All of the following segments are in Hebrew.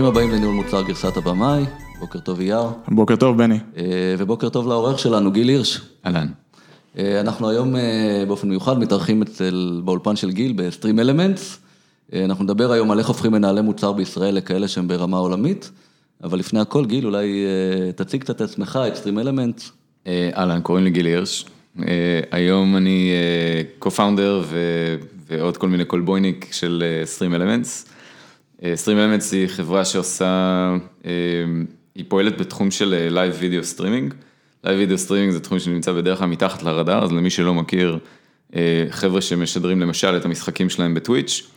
ברוכים הבאים לניהול מוצר גרסת הבמאי, בוקר טוב אייר. בוקר טוב בני. ובוקר טוב לעורך שלנו, גיל הירש. אהלן. אנחנו היום באופן מיוחד מתארחים אצל, באולפן של גיל בסטרים אלמנטס. אנחנו נדבר היום על איך הופכים מנהלי מוצר בישראל לכאלה שהם ברמה עולמית, אבל לפני הכל גיל, אולי תציג קצת את עצמך, את סטרים אלמנטס. אהלן, קוראים לי גיל הירש. היום אני co-founder ועוד כל מיני קולבויניק של StreamElements. StreamElements היא חברה שעושה, היא פועלת בתחום של live video streaming. live video streaming זה תחום שנמצא בדרך כלל מתחת לרדאר, אז למי שלא מכיר, חבר'ה שמשדרים למשל את המשחקים שלהם ב Twitch,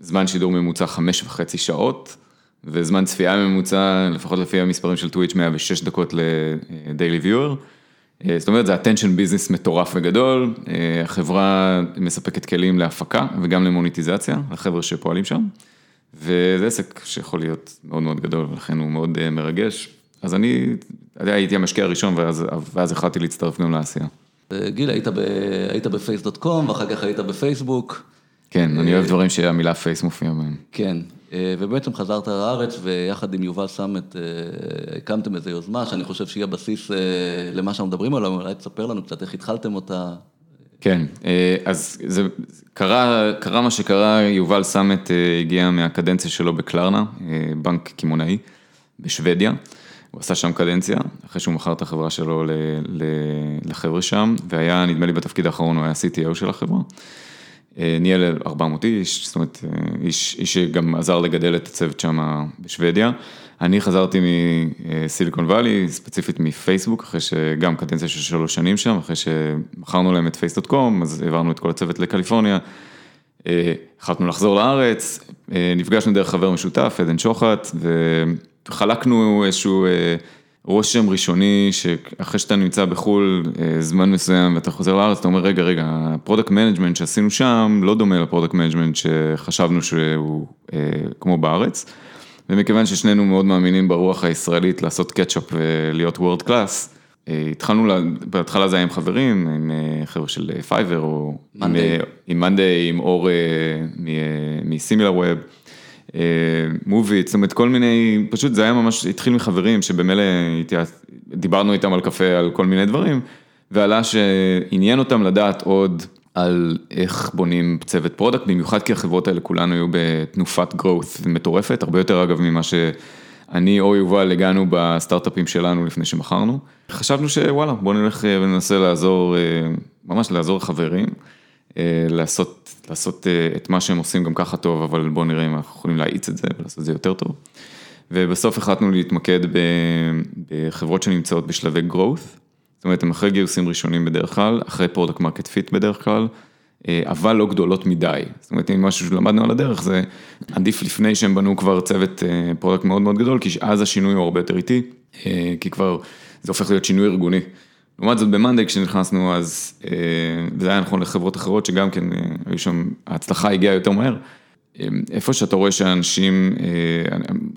זמן שידור ממוצע חמש וחצי שעות, וזמן צפייה ממוצע, לפחות לפי המספרים של Twitch, 106 דקות ל daily viewer. זאת אומרת, זה attention business מטורף וגדול, החברה מספקת כלים להפקה וגם למוניטיזציה, לחבר'ה שפועלים שם, וזה עסק שיכול להיות מאוד מאוד גדול, ולכן הוא מאוד מרגש. אז אני הייתי המשקיע הראשון, ואז החלטתי להצטרף גם לעשייה. גיל, היית בפייס.קום, ואחר כך היית בפייסבוק. כן, אני אוהב דברים שהמילה פייס מופיעה בהם. כן, ובעצם חזרת לארץ, ויחד עם יובל סאמט הקמתם איזו יוזמה, שאני חושב שהיא הבסיס למה שאנחנו מדברים עליו, אולי תספר לנו קצת איך התחלתם אותה. כן, אז זה קרה מה שקרה, יובל סאמט הגיע מהקדנציה שלו בקלרנה, בנק קמעונאי בשוודיה. הוא עשה שם קדנציה, אחרי שהוא מכר את החברה שלו לחבר'ה שם, והיה, נדמה לי בתפקיד האחרון, הוא היה CTO של החברה. ניהל 400 איש, זאת אומרת, איש שגם עזר לגדל את הצוות שם בשוודיה. אני חזרתי מ Silicon Valley, ספציפית מפייסבוק, אחרי שגם קדנציה של שלוש שנים שם, אחרי שמכרנו להם את Face.com, אז העברנו את כל הצוות לקליפורניה. החלטנו לחזור לארץ, נפגשנו דרך חבר משותף, עדן שוחט, וחלקנו איזשהו רושם ראשוני, שאחרי שאתה נמצא בחו"ל זמן מסוים ואתה חוזר לארץ, אתה אומר, רגע, רגע, ה product management שעשינו שם, לא דומה ל product management שחשבנו שהוא כמו בארץ. ומכיוון ששנינו מאוד מאמינים ברוח הישראלית לעשות catch up ולהיות world class, התחלנו, בהתחלה זה היה עם חברים, עם חבר'ה של Fiverr, או עם monday, עם אור מ SimilarWeb. מובי, זאת אומרת כל מיני, פשוט זה היה ממש, התחיל מחברים שבמילא דיברנו איתם על קפה על כל מיני דברים, ועלה שעניין אותם לדעת עוד על איך בונים צוות product, במיוחד כי החברות האלה כולנו היו בתנופת growth מטורפת, הרבה יותר אגב ממה שאני או יובל הגענו בסטארט-אפים שלנו לפני שמכרנו. חשבנו שוואלה, בוא נלך וננסה לעזור, ממש לעזור לחברים. לעשות, לעשות את מה שהם עושים גם ככה טוב, אבל בואו נראה אם אנחנו יכולים להאיץ את זה ולעשות את זה יותר טוב. ובסוף החלטנו להתמקד בחברות שנמצאות בשלבי growth, זאת אומרת, הם אחרי גיוסים ראשונים בדרך כלל, אחרי product market fit בדרך כלל, אבל לא גדולות מדי. זאת אומרת, אם משהו שלמדנו על הדרך, זה עדיף לפני שהם בנו כבר צוות product מאוד מאוד גדול, כי אז השינוי הוא הרבה יותר איטי, כי כבר זה הופך להיות שינוי ארגוני. לעומת זאת ב monday כשנכנסנו אז, וזה היה נכון לחברות אחרות שגם כן היו שם, ההצלחה הגיעה יותר מהר, איפה שאתה רואה שאנשים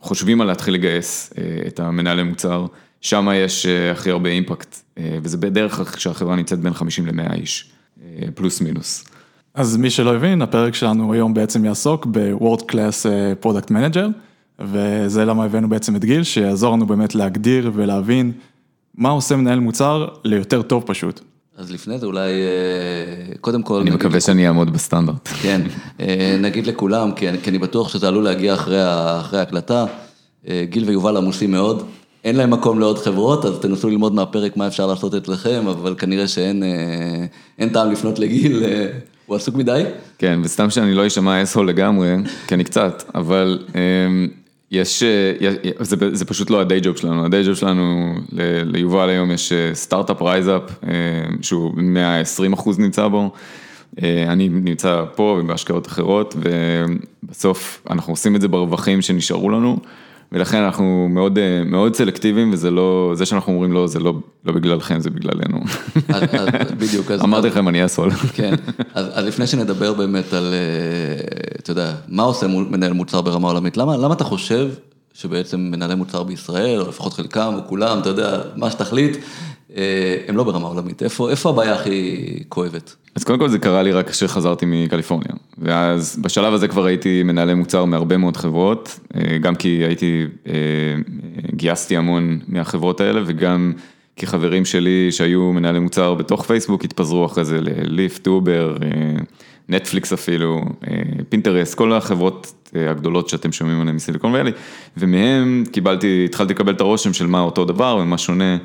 חושבים על להתחיל לגייס את המנהלי מוצר, שם יש הכי הרבה אימפקט, וזה בדרך כלל כשהחברה נמצאת בין 50 ל-100 איש, פלוס מינוס. אז מי שלא הבין, הפרק שלנו היום בעצם יעסוק ב-World Class Product Manager, וזה למה הבאנו בעצם את גיל, שיעזור לנו באמת להגדיר ולהבין מה עושה מנהל מוצר ליותר טוב פשוט. אז לפני זה אולי, קודם כל... אני מקווה שאני אעמוד בסטנדרט. כן, נגיד לכולם, כי אני בטוח שזה עלול להגיע אחרי ההקלטה, גיל ויובל עמוסים מאוד, אין להם מקום לעוד חברות, אז תנסו ללמוד מהפרק מה אפשר לעשות אצלכם, אבל כנראה שאין טעם לפנות לגיל, הוא עסוק מדי. כן, וסתם שאני לא אשמע asshole לגמרי, כי אני קצת, אבל... יש, זה פשוט לא ה day job שלנו, ה day job שלנו, ליובל היום יש סטארט-אפ RiseUp, שהוא 120 אחוז נמצא בו, אני נמצא פה ובהשקעות אחרות, ובסוף אנחנו עושים את זה ברווחים שנשארו לנו, ולכן אנחנו מאוד מאוד סלקטיביים, וזה לא, זה שאנחנו אומרים לא, זה לא בגללכם, זה בגללנו. בדיוק. אמרתי לכם, אני אס-הול. כן, אז לפני שנדבר באמת על, אתה יודע, מה עושה מנהל מוצר ברמה עולמית, למה אתה חושב שבעצם מנהלי מוצר בישראל, או לפחות חלקם, או כולם, אתה יודע, מה שתחליט, הם לא ברמה עולמית, איפה הבעיה הכי כואבת? אז קודם כל זה קרה לי רק כשחזרתי מקליפורניה, ואז בשלב הזה כבר הייתי מנהלי מוצר מהרבה מאוד חברות, גם כי הייתי, גייסתי המון מהחברות האלה וגם כי חברים שלי שהיו מנהלי מוצר בתוך פייסבוק התפזרו אחרי זה ל Lyft, אובר, נטפליקס אפילו, Pinterest, כל החברות הגדולות שאתם שומעים עליהן מ Silicon Valley, ומהם קיבלתי, התחלתי לקבל את הרושם של מה אותו דבר ומה שונה.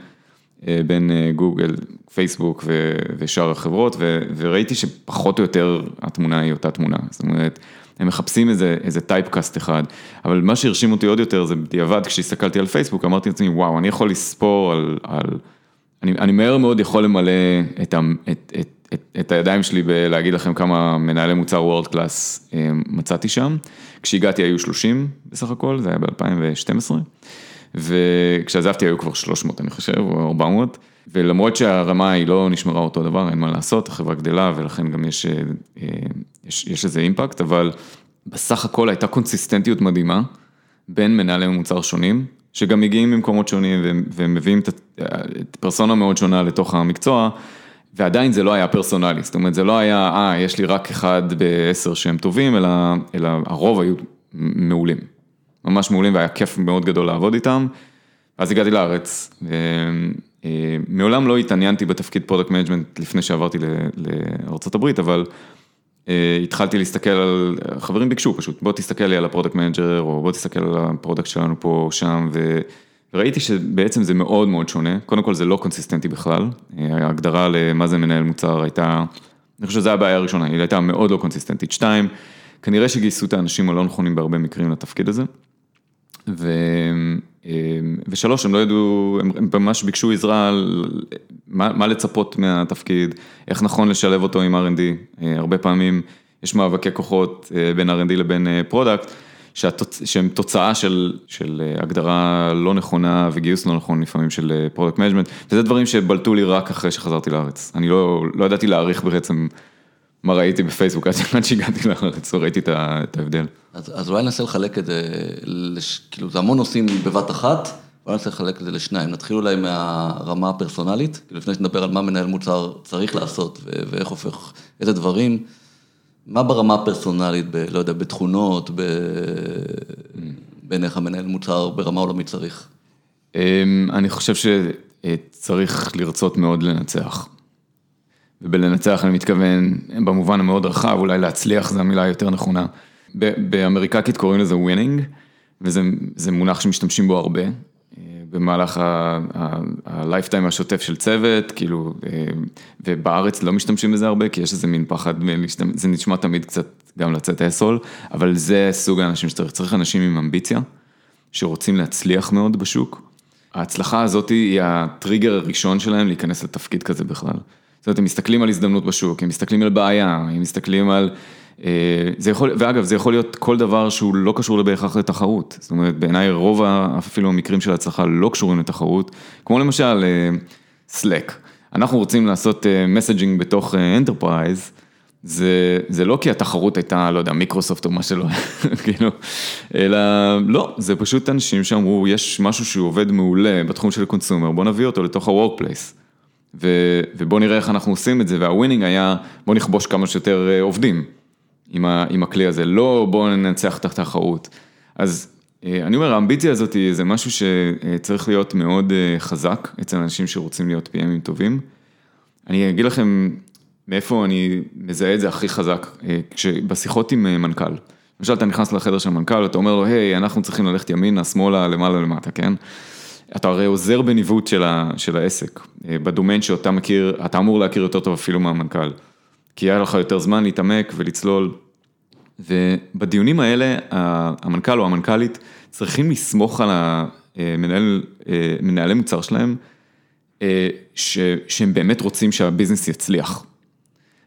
בין גוגל, פייסבוק ושאר החברות, וראיתי שפחות או יותר התמונה היא אותה תמונה, זאת אומרת, הם מחפשים איזה typecast אחד, אבל מה שהרשים אותי עוד יותר זה בדיעבד, כשהסתכלתי על פייסבוק, אמרתי לעצמי, וואו, אני יכול לספור על, אני מהר מאוד יכול למלא את הידיים שלי בלהגיד לכם כמה מנהלי מוצר world class מצאתי שם, כשהגעתי היו 30 בסך הכל, זה היה ב-2012. וכשעזבתי היו כבר 300 אני חושב, או 400, ולמרות שהרמה היא לא נשמרה אותו דבר, אין מה לעשות, החברה גדלה ולכן גם יש, יש, יש לזה אימפקט, אבל בסך הכל הייתה קונסיסטנטיות מדהימה בין מנהלי מוצר שונים, שגם מגיעים ממקומות שונים ומביאים את פרסונה מאוד שונה לתוך המקצוע, ועדיין זה לא היה פרסונלי, זאת אומרת זה לא היה, אה, יש לי רק אחד בעשר שהם טובים, אלא, אלא הרוב היו מעולים. ממש מעולים והיה כיף מאוד גדול לעבוד איתם. אז הגעתי לארץ, ומעולם לא התעניינתי בתפקיד product management לפני שעברתי לארה"ב, אבל התחלתי להסתכל על, חברים ביקשו פשוט, בוא תסתכל לי על ה product manager, או בוא תסתכל על ה product שלנו פה, שם, וראיתי שבעצם זה מאוד מאוד שונה, קודם כל זה לא קונסיסטנטי בכלל, ההגדרה למה זה מנהל מוצר הייתה, אני חושב שזו הבעיה הראשונה, היא הייתה מאוד לא קונסיסטנטית. שתיים, כנראה שגייסו את האנשים הלא נכונים בהרבה מקרים לתפקיד הזה. ו... ושלוש, הם לא ידעו, הם ממש ביקשו עזרה על מה, מה לצפות מהתפקיד, איך נכון לשלב אותו עם R&D, הרבה פעמים יש מאבקי כוחות בין R&D לבין product, שהם תוצאה של, של הגדרה לא נכונה וגיוס לא נכון לפעמים של product management, וזה דברים שבלטו לי רק אחרי שחזרתי לארץ, אני לא, לא ידעתי להעריך בעצם. מה ראיתי בפייסבוק עד שהגעתי לארץ וראיתי את ההבדל. אז אז אולי ננסה לחלק את זה, לש... כאילו זה המון נושאים בבת אחת, אולי ננסה לחלק את זה לשניים, נתחיל אולי מהרמה הפרסונלית, כאילו לפני שנדבר על מה מנהל מוצר צריך לעשות ו... ואיך הופך, איזה דברים, מה ברמה הפרסונלית, ב... לא יודע, בתכונות, ב... בעיניך מנהל מוצר ברמה עולמית צריך? אני חושב שצריך לרצות מאוד לנצח. ובלנצח אני מתכוון, במובן המאוד רחב, אולי להצליח זו המילה היותר נכונה. באמריקקית קוראים לזה winning, וזה מונח שמשתמשים בו הרבה, במהלך ה-lifetime השוטף של צוות, כאילו, ובארץ לא משתמשים בזה הרבה, כי יש איזה מין פחד, זה נשמע תמיד קצת גם לצאת asshole, אבל זה סוג האנשים שצריך, צריך אנשים עם אמביציה, שרוצים להצליח מאוד בשוק. ההצלחה הזאת היא הטריגר הראשון שלהם להיכנס לתפקיד כזה בכלל. זאת אומרת, הם מסתכלים על הזדמנות בשוק, הם מסתכלים על בעיה, הם מסתכלים על... זה יכול, ואגב, זה יכול להיות כל דבר שהוא לא קשור בהכרח לתחרות. זאת אומרת, בעיניי רוב אפילו המקרים של הצלחה לא קשורים לתחרות, כמו למשל Slack. אנחנו רוצים לעשות messaging בתוך enterprise, זה, זה לא כי התחרות הייתה, לא יודע, מיקרוסופט או מה שלא, כאילו, אלא לא, זה פשוט אנשים שאמרו, יש משהו שהוא עובד מעולה בתחום של consumer, בוא נביא אותו לתוך ה-workplace. ובוא נראה איך אנחנו עושים את זה, וה winning היה בוא נכבוש כמה שיותר עובדים עם הכלי הזה, לא בוא ננצח את התחרות. אז אני אומר, האמביציה הזאת זה משהו שצריך להיות מאוד חזק אצל אנשים שרוצים להיות PMים טובים. אני אגיד לכם מאיפה אני מזהה את זה הכי חזק, בשיחות עם מנכ"ל. למשל, אתה נכנס לחדר של מנכ"ל, אתה אומר לו, היי, אנחנו צריכים ללכת ימינה, שמאלה, למעלה, למטה, כן? אתה הרי עוזר בניווט של העסק, בדומיין שאתה מכיר, אתה אמור להכיר יותר טוב אפילו מהמנכ"ל, כי היה לך יותר זמן להתעמק ולצלול, ובדיונים האלה המנכ"ל או המנכ"לית צריכים לסמוך על המנהלי מוצר שלהם, שהם באמת רוצים שהביזנס יצליח.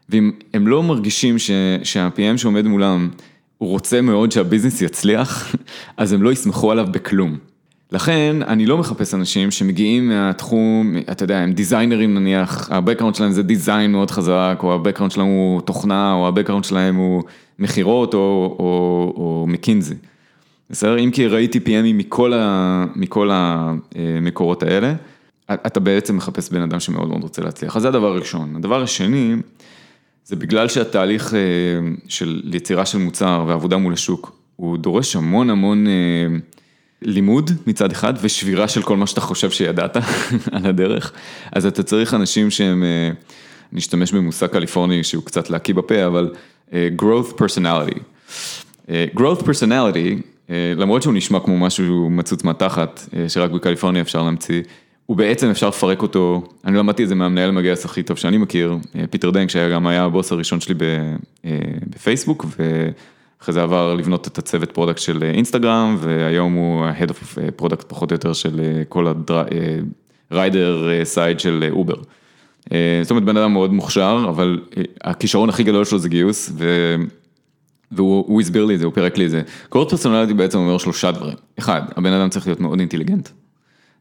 ואם הם לא מרגישים שה-PM שעומד מולם, הוא רוצה מאוד שהביזנס יצליח, אז הם לא יסמכו עליו בכלום. לכן אני לא מחפש אנשים שמגיעים מהתחום, אתה יודע, הם דיזיינרים נניח, ה-Background שלהם זה דיזיין מאוד חזק, או ה-Background שלהם הוא תוכנה, או ה-Background שלהם הוא מכירות, או או מקינזי. בסדר? אם כי ראיתי PMים מכל מכל המקורות האלה, אתה בעצם מחפש בן אדם שמאוד מאוד רוצה להצליח. אז זה הדבר הראשון. הדבר השני, זה בגלל שהתהליך אה, של יצירה של מוצר ועבודה מול השוק, הוא דורש המון המון אה, לימוד מצד אחד, ושבירה של כל מה שאתה חושב שידעת על הדרך, אז אתה צריך אנשים שהם, אה, נשתמש במושג קליפורני שהוא קצת להקיא בפה, אבל growth personality. growth personality, למרות שהוא נשמע כמו משהו מצוץ מהתחת, שרק בקליפורניה אפשר להמציא, הוא בעצם אפשר לפרק אותו, אני למדתי את זה מהמנהל המגייס הכי טוב שאני מכיר, פיטר דנק, שהיה גם היה הבוס הראשון שלי בפייסבוק, ואחרי זה עבר לבנות את הצוות product של אינסטגרם, והיום הוא ה-Head of product פחות או יותר של אה, כל ה rider side של אובר. זאת אומרת, בן אדם מאוד מוכשר, אבל הכישרון הכי גדול שלו זה גיוס, ו... והוא הסביר לי את זה, הוא פירק לי את זה. קורט פרסונליטי בעצם אומר שלושה דברים. אחד, הבן אדם צריך להיות מאוד אינטליגנט.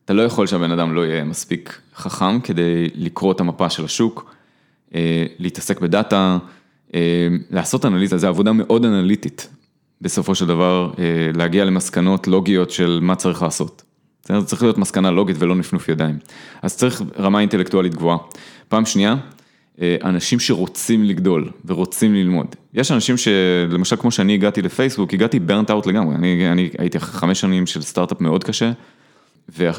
אתה לא יכול שהבן אדם לא יהיה מספיק חכם כדי לקרוא את המפה של השוק, אה, להתעסק בדאטה, אה, לעשות אנליזה, זו עבודה מאוד אנליטית, בסופו של דבר, אה, להגיע למסקנות לוגיות של מה צריך לעשות. זה צריך להיות מסקנה לוגית ולא נפנוף ידיים. אז צריך רמה אינטלקטואלית גבוהה. פעם שנייה, אנשים שרוצים לגדול ורוצים ללמוד. יש אנשים שלמשל כמו שאני הגעתי לפייסבוק, הגעתי ברנט אאוט לגמרי, אני, אני הייתי אחרי חמש שנים של סטארט-אפ מאוד קשה.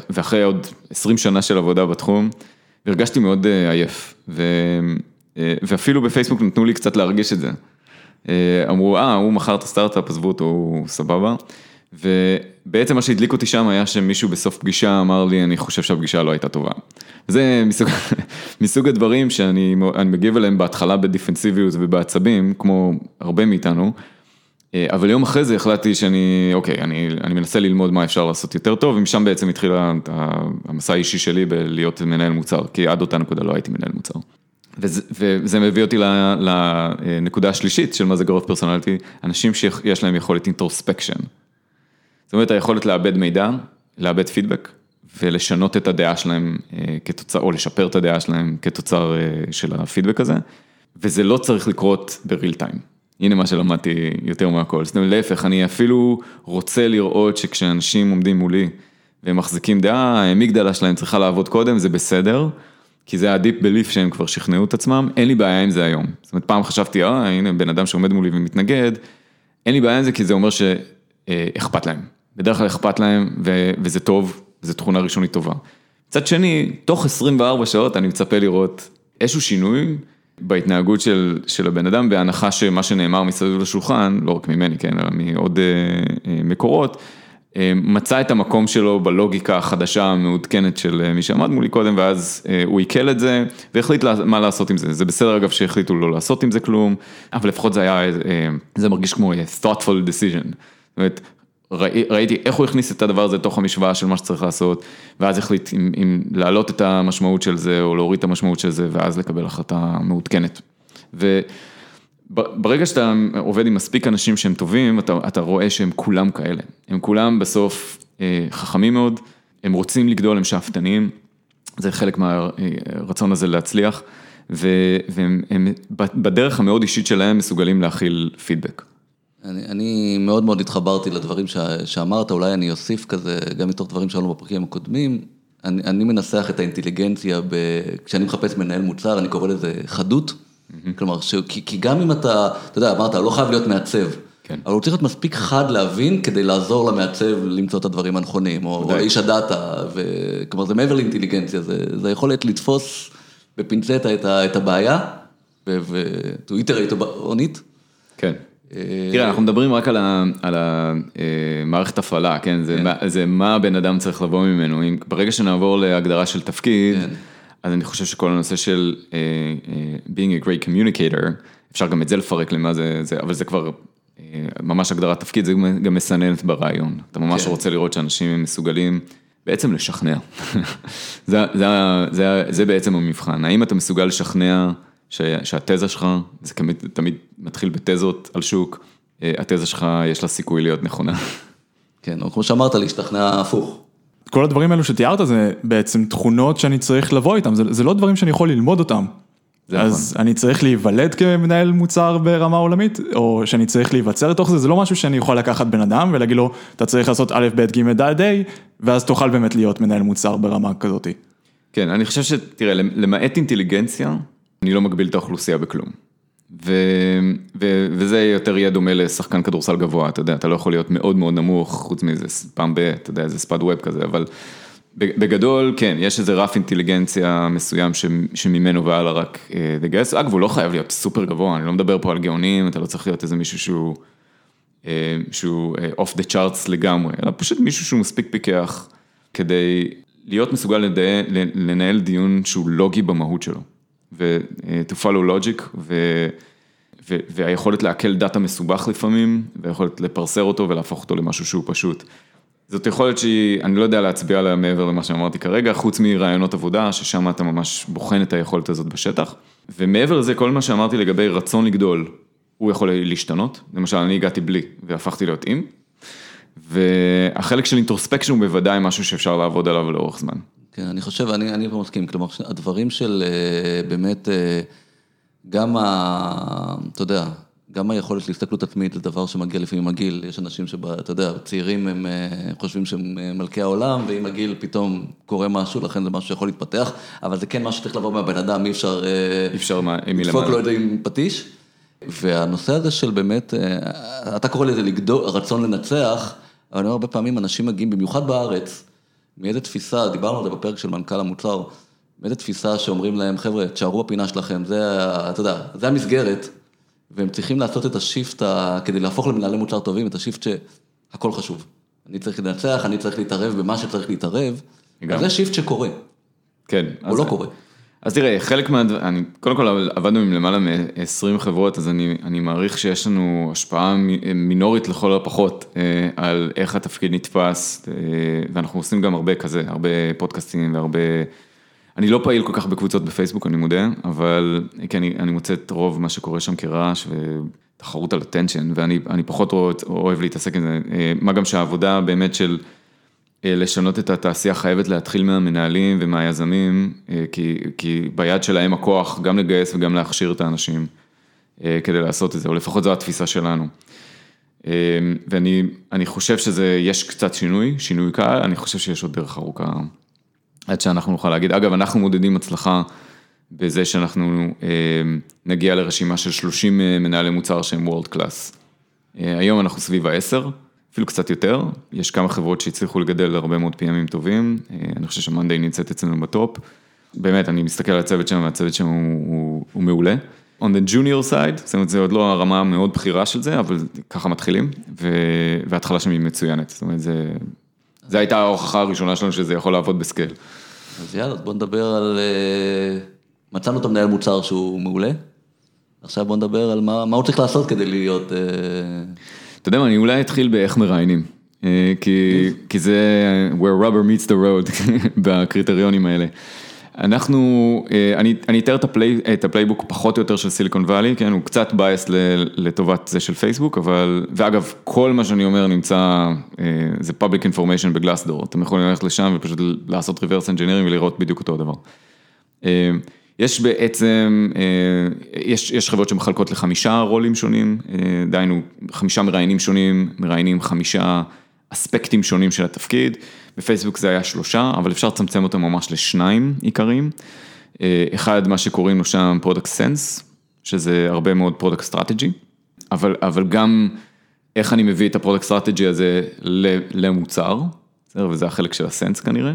ואחרי עוד 20 שנה של עבודה בתחום, הרגשתי מאוד אה, עייף, ו... אה, ואפילו בפייסבוק נתנו לי קצת להרגיש את זה. אה, אמרו, אה, הוא מכר את הסטארט-אפ, עזבו אותו, הוא סבבה. ובעצם מה שהדליק אותי שם היה שמישהו בסוף פגישה אמר לי, אני חושב שהפגישה לא הייתה טובה. זה מסוג, מסוג הדברים שאני מגיב אליהם בהתחלה בדיפנסיביות ובעצבים, כמו הרבה מאיתנו. אה, אבל יום אחרי זה החלטתי שאני, אוקיי, אני, אני מנסה ללמוד מה אפשר לעשות יותר טוב, ומשם בעצם התחיל המסע האישי שלי בלהיות מנהל מוצר, כי עד אותה נקודה לא הייתי מנהל מוצר. וזה, מביא אותי לנקודה השלישית של מה זה growth personality, אנשים שיש להם יכולת introspection. זאת אומרת, היכולת לאבד מידע, לאבד פידבק, ולשנות את הדעה שלהם אה, כתוצר, או לשפר את הדעה שלהם כתוצר אה, של הפידבק הזה, וזה לא צריך לקרות בריל טיים. הנה מה שלמדתי יותר מהכל, זאת אומרת להפך, אני אפילו רוצה לראות שכשאנשים עומדים מולי והם מחזיקים דעה, המגדלה שלהם צריכה לעבוד קודם, זה בסדר, כי זה הדיפ בליף שהם כבר שכנעו את עצמם, אין לי בעיה עם זה היום. זאת אומרת, פעם חשבתי, אה, הנה בן אדם שעומד מולי ומתנגד, אין לי בעיה עם זה כי זה אומר שאכפת להם. בדרך כלל אכפת להם ו- וזה טוב, זו תכונה ראשונית טובה. מצד שני, תוך 24 שעות אני מצפה לראות איזשהו שינוי. בהתנהגות של של הבן אדם, בהנחה שמה שנאמר מסביב לשולחן, לא רק ממני, כן, אלא מעוד אה, אה, מקורות, אה, מצא את המקום שלו בלוגיקה החדשה המעודכנת של מי שעמד מולי קודם, ואז הוא עיכל את זה, והחליט מה לעשות עם זה. זה בסדר אגב שהחליטו לא לעשות עם זה כלום, אבל לפחות זה היה, זה מרגיש כמו thoughtful decision. זאת אומרת, ראי, ראיתי איך הוא הכניס את הדבר הזה לתוך המשוואה של מה שצריך לעשות, ואז החליט אם, אם להעלות את המשמעות של זה או להוריד את המשמעות של זה, ואז לקבל החלטה מעודכנת. וברגע שאתה עובד עם מספיק אנשים שהם טובים, אתה, אתה רואה שהם כולם כאלה. הם כולם בסוף אה, חכמים מאוד, הם רוצים לגדול, הם שאפתניים, זה חלק מהרצון הזה להצליח, והם בדרך המאוד אישית שלהם מסוגלים להכיל פידבק. אני אני מאוד מאוד התחברתי לדברים ש, שאמרת, אולי אני אוסיף כזה, גם מתוך דברים שאלנו בפרקים הקודמים. אני אני מנסח את האינטליגנציה, ב, כשאני מחפש מנהל מוצר, אני קורא לזה חדות. Mm-hmm. כלומר, ש, כי כי גם אם אתה, אתה יודע, אמרת, לא חייב להיות מעצב. כן. אבל הוא צריך להיות מספיק חד להבין כדי לעזור למעצב למצוא את הדברים הנכונים, או או איש הדאטה, כלומר זה מעבר לאינטליגנציה, זה זה יכולת לתפוס בפינצטה את את הבעיה, ו-to iterate on it. כן. תראה, אנחנו מדברים רק על המערכת הפעלה, כן? כן? זה מה הבן אדם צריך לבוא ממנו. ברגע שנעבור להגדרה של תפקיד, כן. אז אני חושב שכל הנושא של אה, אה, being a great communicator, אפשר גם את זה לפרק למה זה, אבל זה כבר אה, ממש הגדרת תפקיד, זה גם מסננת ברעיון. אתה ממש כן. רוצה לראות שאנשים הם מסוגלים בעצם לשכנע. זה בעצם המבחן, האם אתה מסוגל לשכנע... שהתזה שלך, זה תמיד מתחיל בתזות על שוק, אה, התזה שלך יש לה סיכוי להיות נכונה. כן, או כמו שאמרת, להשתכנע הפוך. כל הדברים האלו שתיארת זה בעצם תכונות שאני צריך לבוא איתם, זה, זה לא דברים שאני יכול ללמוד אותם. אז נכון. אני צריך להיוולד כמנהל מוצר ברמה עולמית, או שאני צריך להיווצר לתוך זה, זה לא משהו שאני יכול לקחת בן אדם ולהגיד לו, אתה צריך לעשות א', ב', ג', ד', ה', ואז תוכל באמת להיות מנהל מוצר ברמה כזאתי. כן, אני חושב שתראה, למעט אינטליגנציה, אני לא מגביל את האוכלוסייה בכלום. ו, ו, וזה יותר יהיה דומה לשחקן כדורסל גבוה, אתה יודע, אתה לא יכול להיות מאוד מאוד נמוך, חוץ מזה פעם ב, אתה יודע, איזה ספד ווב כזה, אבל בגדול, כן, יש איזה רף אינטליגנציה מסוים שממנו והלאה רק אה, לגייס, אגב, הוא לא חייב להיות סופר גבוה, אני לא מדבר פה על גאונים, אתה לא צריך להיות איזה מישהו שהוא, אה, שהוא אה, off the charts לגמרי, אלא פשוט מישהו שהוא מספיק פיקח כדי להיות מסוגל לנהל דיון שהוא לוגי במהות שלו. ו-to follow logic, ו- והיכולת לעכל דאטה מסובך לפעמים, והיכולת לפרסר אותו ולהפוך אותו למשהו שהוא פשוט. זאת יכולת שהיא, אני לא יודע להצביע עליה מעבר למה שאמרתי כרגע, חוץ מרעיונות עבודה, ששם אתה ממש בוחן את היכולת הזאת בשטח. ומעבר לזה, כל מה שאמרתי לגבי רצון לגדול, הוא יכול להשתנות. למשל, אני הגעתי בלי, והפכתי להיות עם. והחלק של אינטרוספקשן הוא בוודאי משהו שאפשר לעבוד עליו לאורך זמן. כן, אני חושב, אני, אני מסכים, כלומר, הדברים של אה, באמת, אה, גם ה... אתה יודע, גם היכולת להסתכלות עצמית זה דבר שמגיע לפעמים הגיל, יש אנשים שאתה יודע, צעירים הם אה, חושבים שהם מלכי העולם, ועם הגיל פתאום קורה משהו, לכן זה משהו שיכול להתפתח, אבל זה כן משהו שצריך לבוא מהבן אדם, אי אפשר... אי אפשר מה, מלמעלה. לדפוק לו את זה עם פטיש. והנושא הזה של באמת, אתה קורא לזה לגדול, רצון לנצח, אבל אני אומר, הרבה פעמים אנשים מגיעים, במיוחד בארץ, מאיזה תפיסה, דיברנו על זה בפרק של מנכ"ל המוצר, מאיזה תפיסה שאומרים להם, חבר'ה, תשארו בפינה שלכם, זה, אתה יודע, זה המסגרת, והם צריכים לעשות את השיפט, כדי להפוך למנהלי מוצר טובים, את השיפט שהכל חשוב. אני צריך לנצח, אני צריך להתערב במה שצריך להתערב, זה שיפט שקורה. כן. הוא לא קורה. אז תראה, חלק מה... אני, קודם כל עבדנו עם למעלה מ-20 חברות, אז אני, אני מעריך שיש לנו השפעה מינורית לכל הפחות אה, על איך התפקיד נתפס, אה, ואנחנו עושים גם הרבה כזה, הרבה פודקאסטים והרבה... אני לא פעיל כל כך בקבוצות בפייסבוק, אני מודה, אבל כי אני, אני מוצא את רוב מה שקורה שם כרעש ותחרות על attention, ואני פחות אוהב, להתעסק עם זה, אה, מה גם שהעבודה באמת של... אה, לשנות את התעשייה חייבת להתחיל מהמנהלים ומהיזמים, אה, כי, כי ביד שלהם הכוח גם לגייס וגם להכשיר את האנשים כדי לעשות את זה, או לפחות זו התפיסה שלנו. ואני חושב שזה, יש קצת שינוי, שינוי קל, אני חושב שיש עוד דרך ארוכה עד שאנחנו נוכל להגיד, אגב, אנחנו מודדים הצלחה בזה שאנחנו נגיע לרשימה של 30 מנהלי מוצר שהם וורלד קלאס. היום אנחנו סביב ה-10. אפילו קצת יותר, יש כמה חברות שהצליחו לגדל הרבה מאוד PMים טובים, אה, אני חושב שמאנדיי נמצאת אצלנו בטופ. באמת, אני מסתכל על הצוות שם, והצוות שם הוא, הוא, הוא מעולה. On the junior side, זאת אומרת, זה עוד לא הרמה המאוד בכירה של זה, אבל ככה מתחילים, וההתחלה שם היא מצוינת, זאת אומרת, זה, זה הייתה ההוכחה הראשונה שלנו שזה יכול לעבוד בסקייל. אז יאללה, בוא נדבר על, אה, מצאנו את המנהל מוצר שהוא מעולה, עכשיו בוא נדבר על מה, מה הוא צריך לעשות כדי להיות... אה, אתה יודע מה, אני אולי אתחיל באיך מראיינים, אה, כי, כי זה where rubber meets the road בקריטריונים האלה. אנחנו, אה, אני, אני אתאר את ה playbook פחות או יותר של Silicon Valley, כן, הוא קצת biased לטובת זה של פייסבוק, אבל, ואגב, כל מה שאני אומר נמצא, אה, זה public information ב Glassdoor, אתם יכולים ללכת לשם ופשוט לעשות reverse engineering ולראות בדיוק אותו הדבר. יש בעצם, אה, יש, יש חברות שמחלקות לחמישה רולים שונים, אה, דהיינו חמישה מראיינים שונים, מראיינים חמישה אספקטים שונים של התפקיד, בפייסבוק זה היה שלושה, אבל אפשר לצמצם אותם ממש לשניים עיקריים. אה, אחד, מה שקוראים לו שם product sense, שזה הרבה מאוד product strategy, אבל, אבל גם איך אני מביא את ה product strategy הזה למוצר, וזה החלק של ה sense כנראה.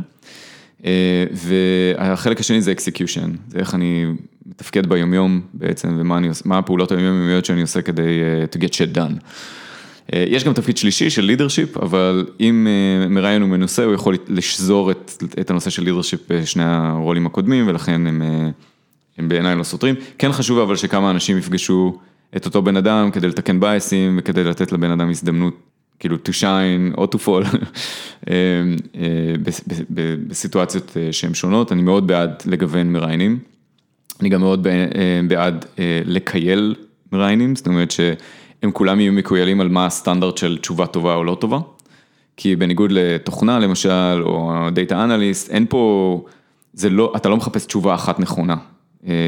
אה, והחלק השני זה execution, זה איך אני מתפקד ביומיום בעצם, ומה אני, הפעולות היומיומיות שאני עושה כדי אה, to get shit done. אה, יש גם תפקיד שלישי של leadership, אבל אם אה, מראיין הוא מנוסה, הוא יכול לשזור את, את הנושא של leadership בשני הרולים הקודמים, ולכן הם, הם בעיניי לא סותרים. כן חשוב אבל שכמה אנשים יפגשו את אותו בן אדם כדי לתקן בייסים וכדי לתת לבן אדם הזדמנות כאילו to shine או to fall אה, אה, בסיטואציות אה, שהן שונות, אני מאוד בעד לגוון מראיינים, אני גם מאוד בעד לקייל מראיינים, זאת אומרת שהם כולם יהיו מקוילים על מה הסטנדרט של תשובה טובה או לא טובה, כי בניגוד לתוכנה למשל, או דאטה אנליסט, אין פה, זה לא, אתה לא מחפש תשובה אחת נכונה,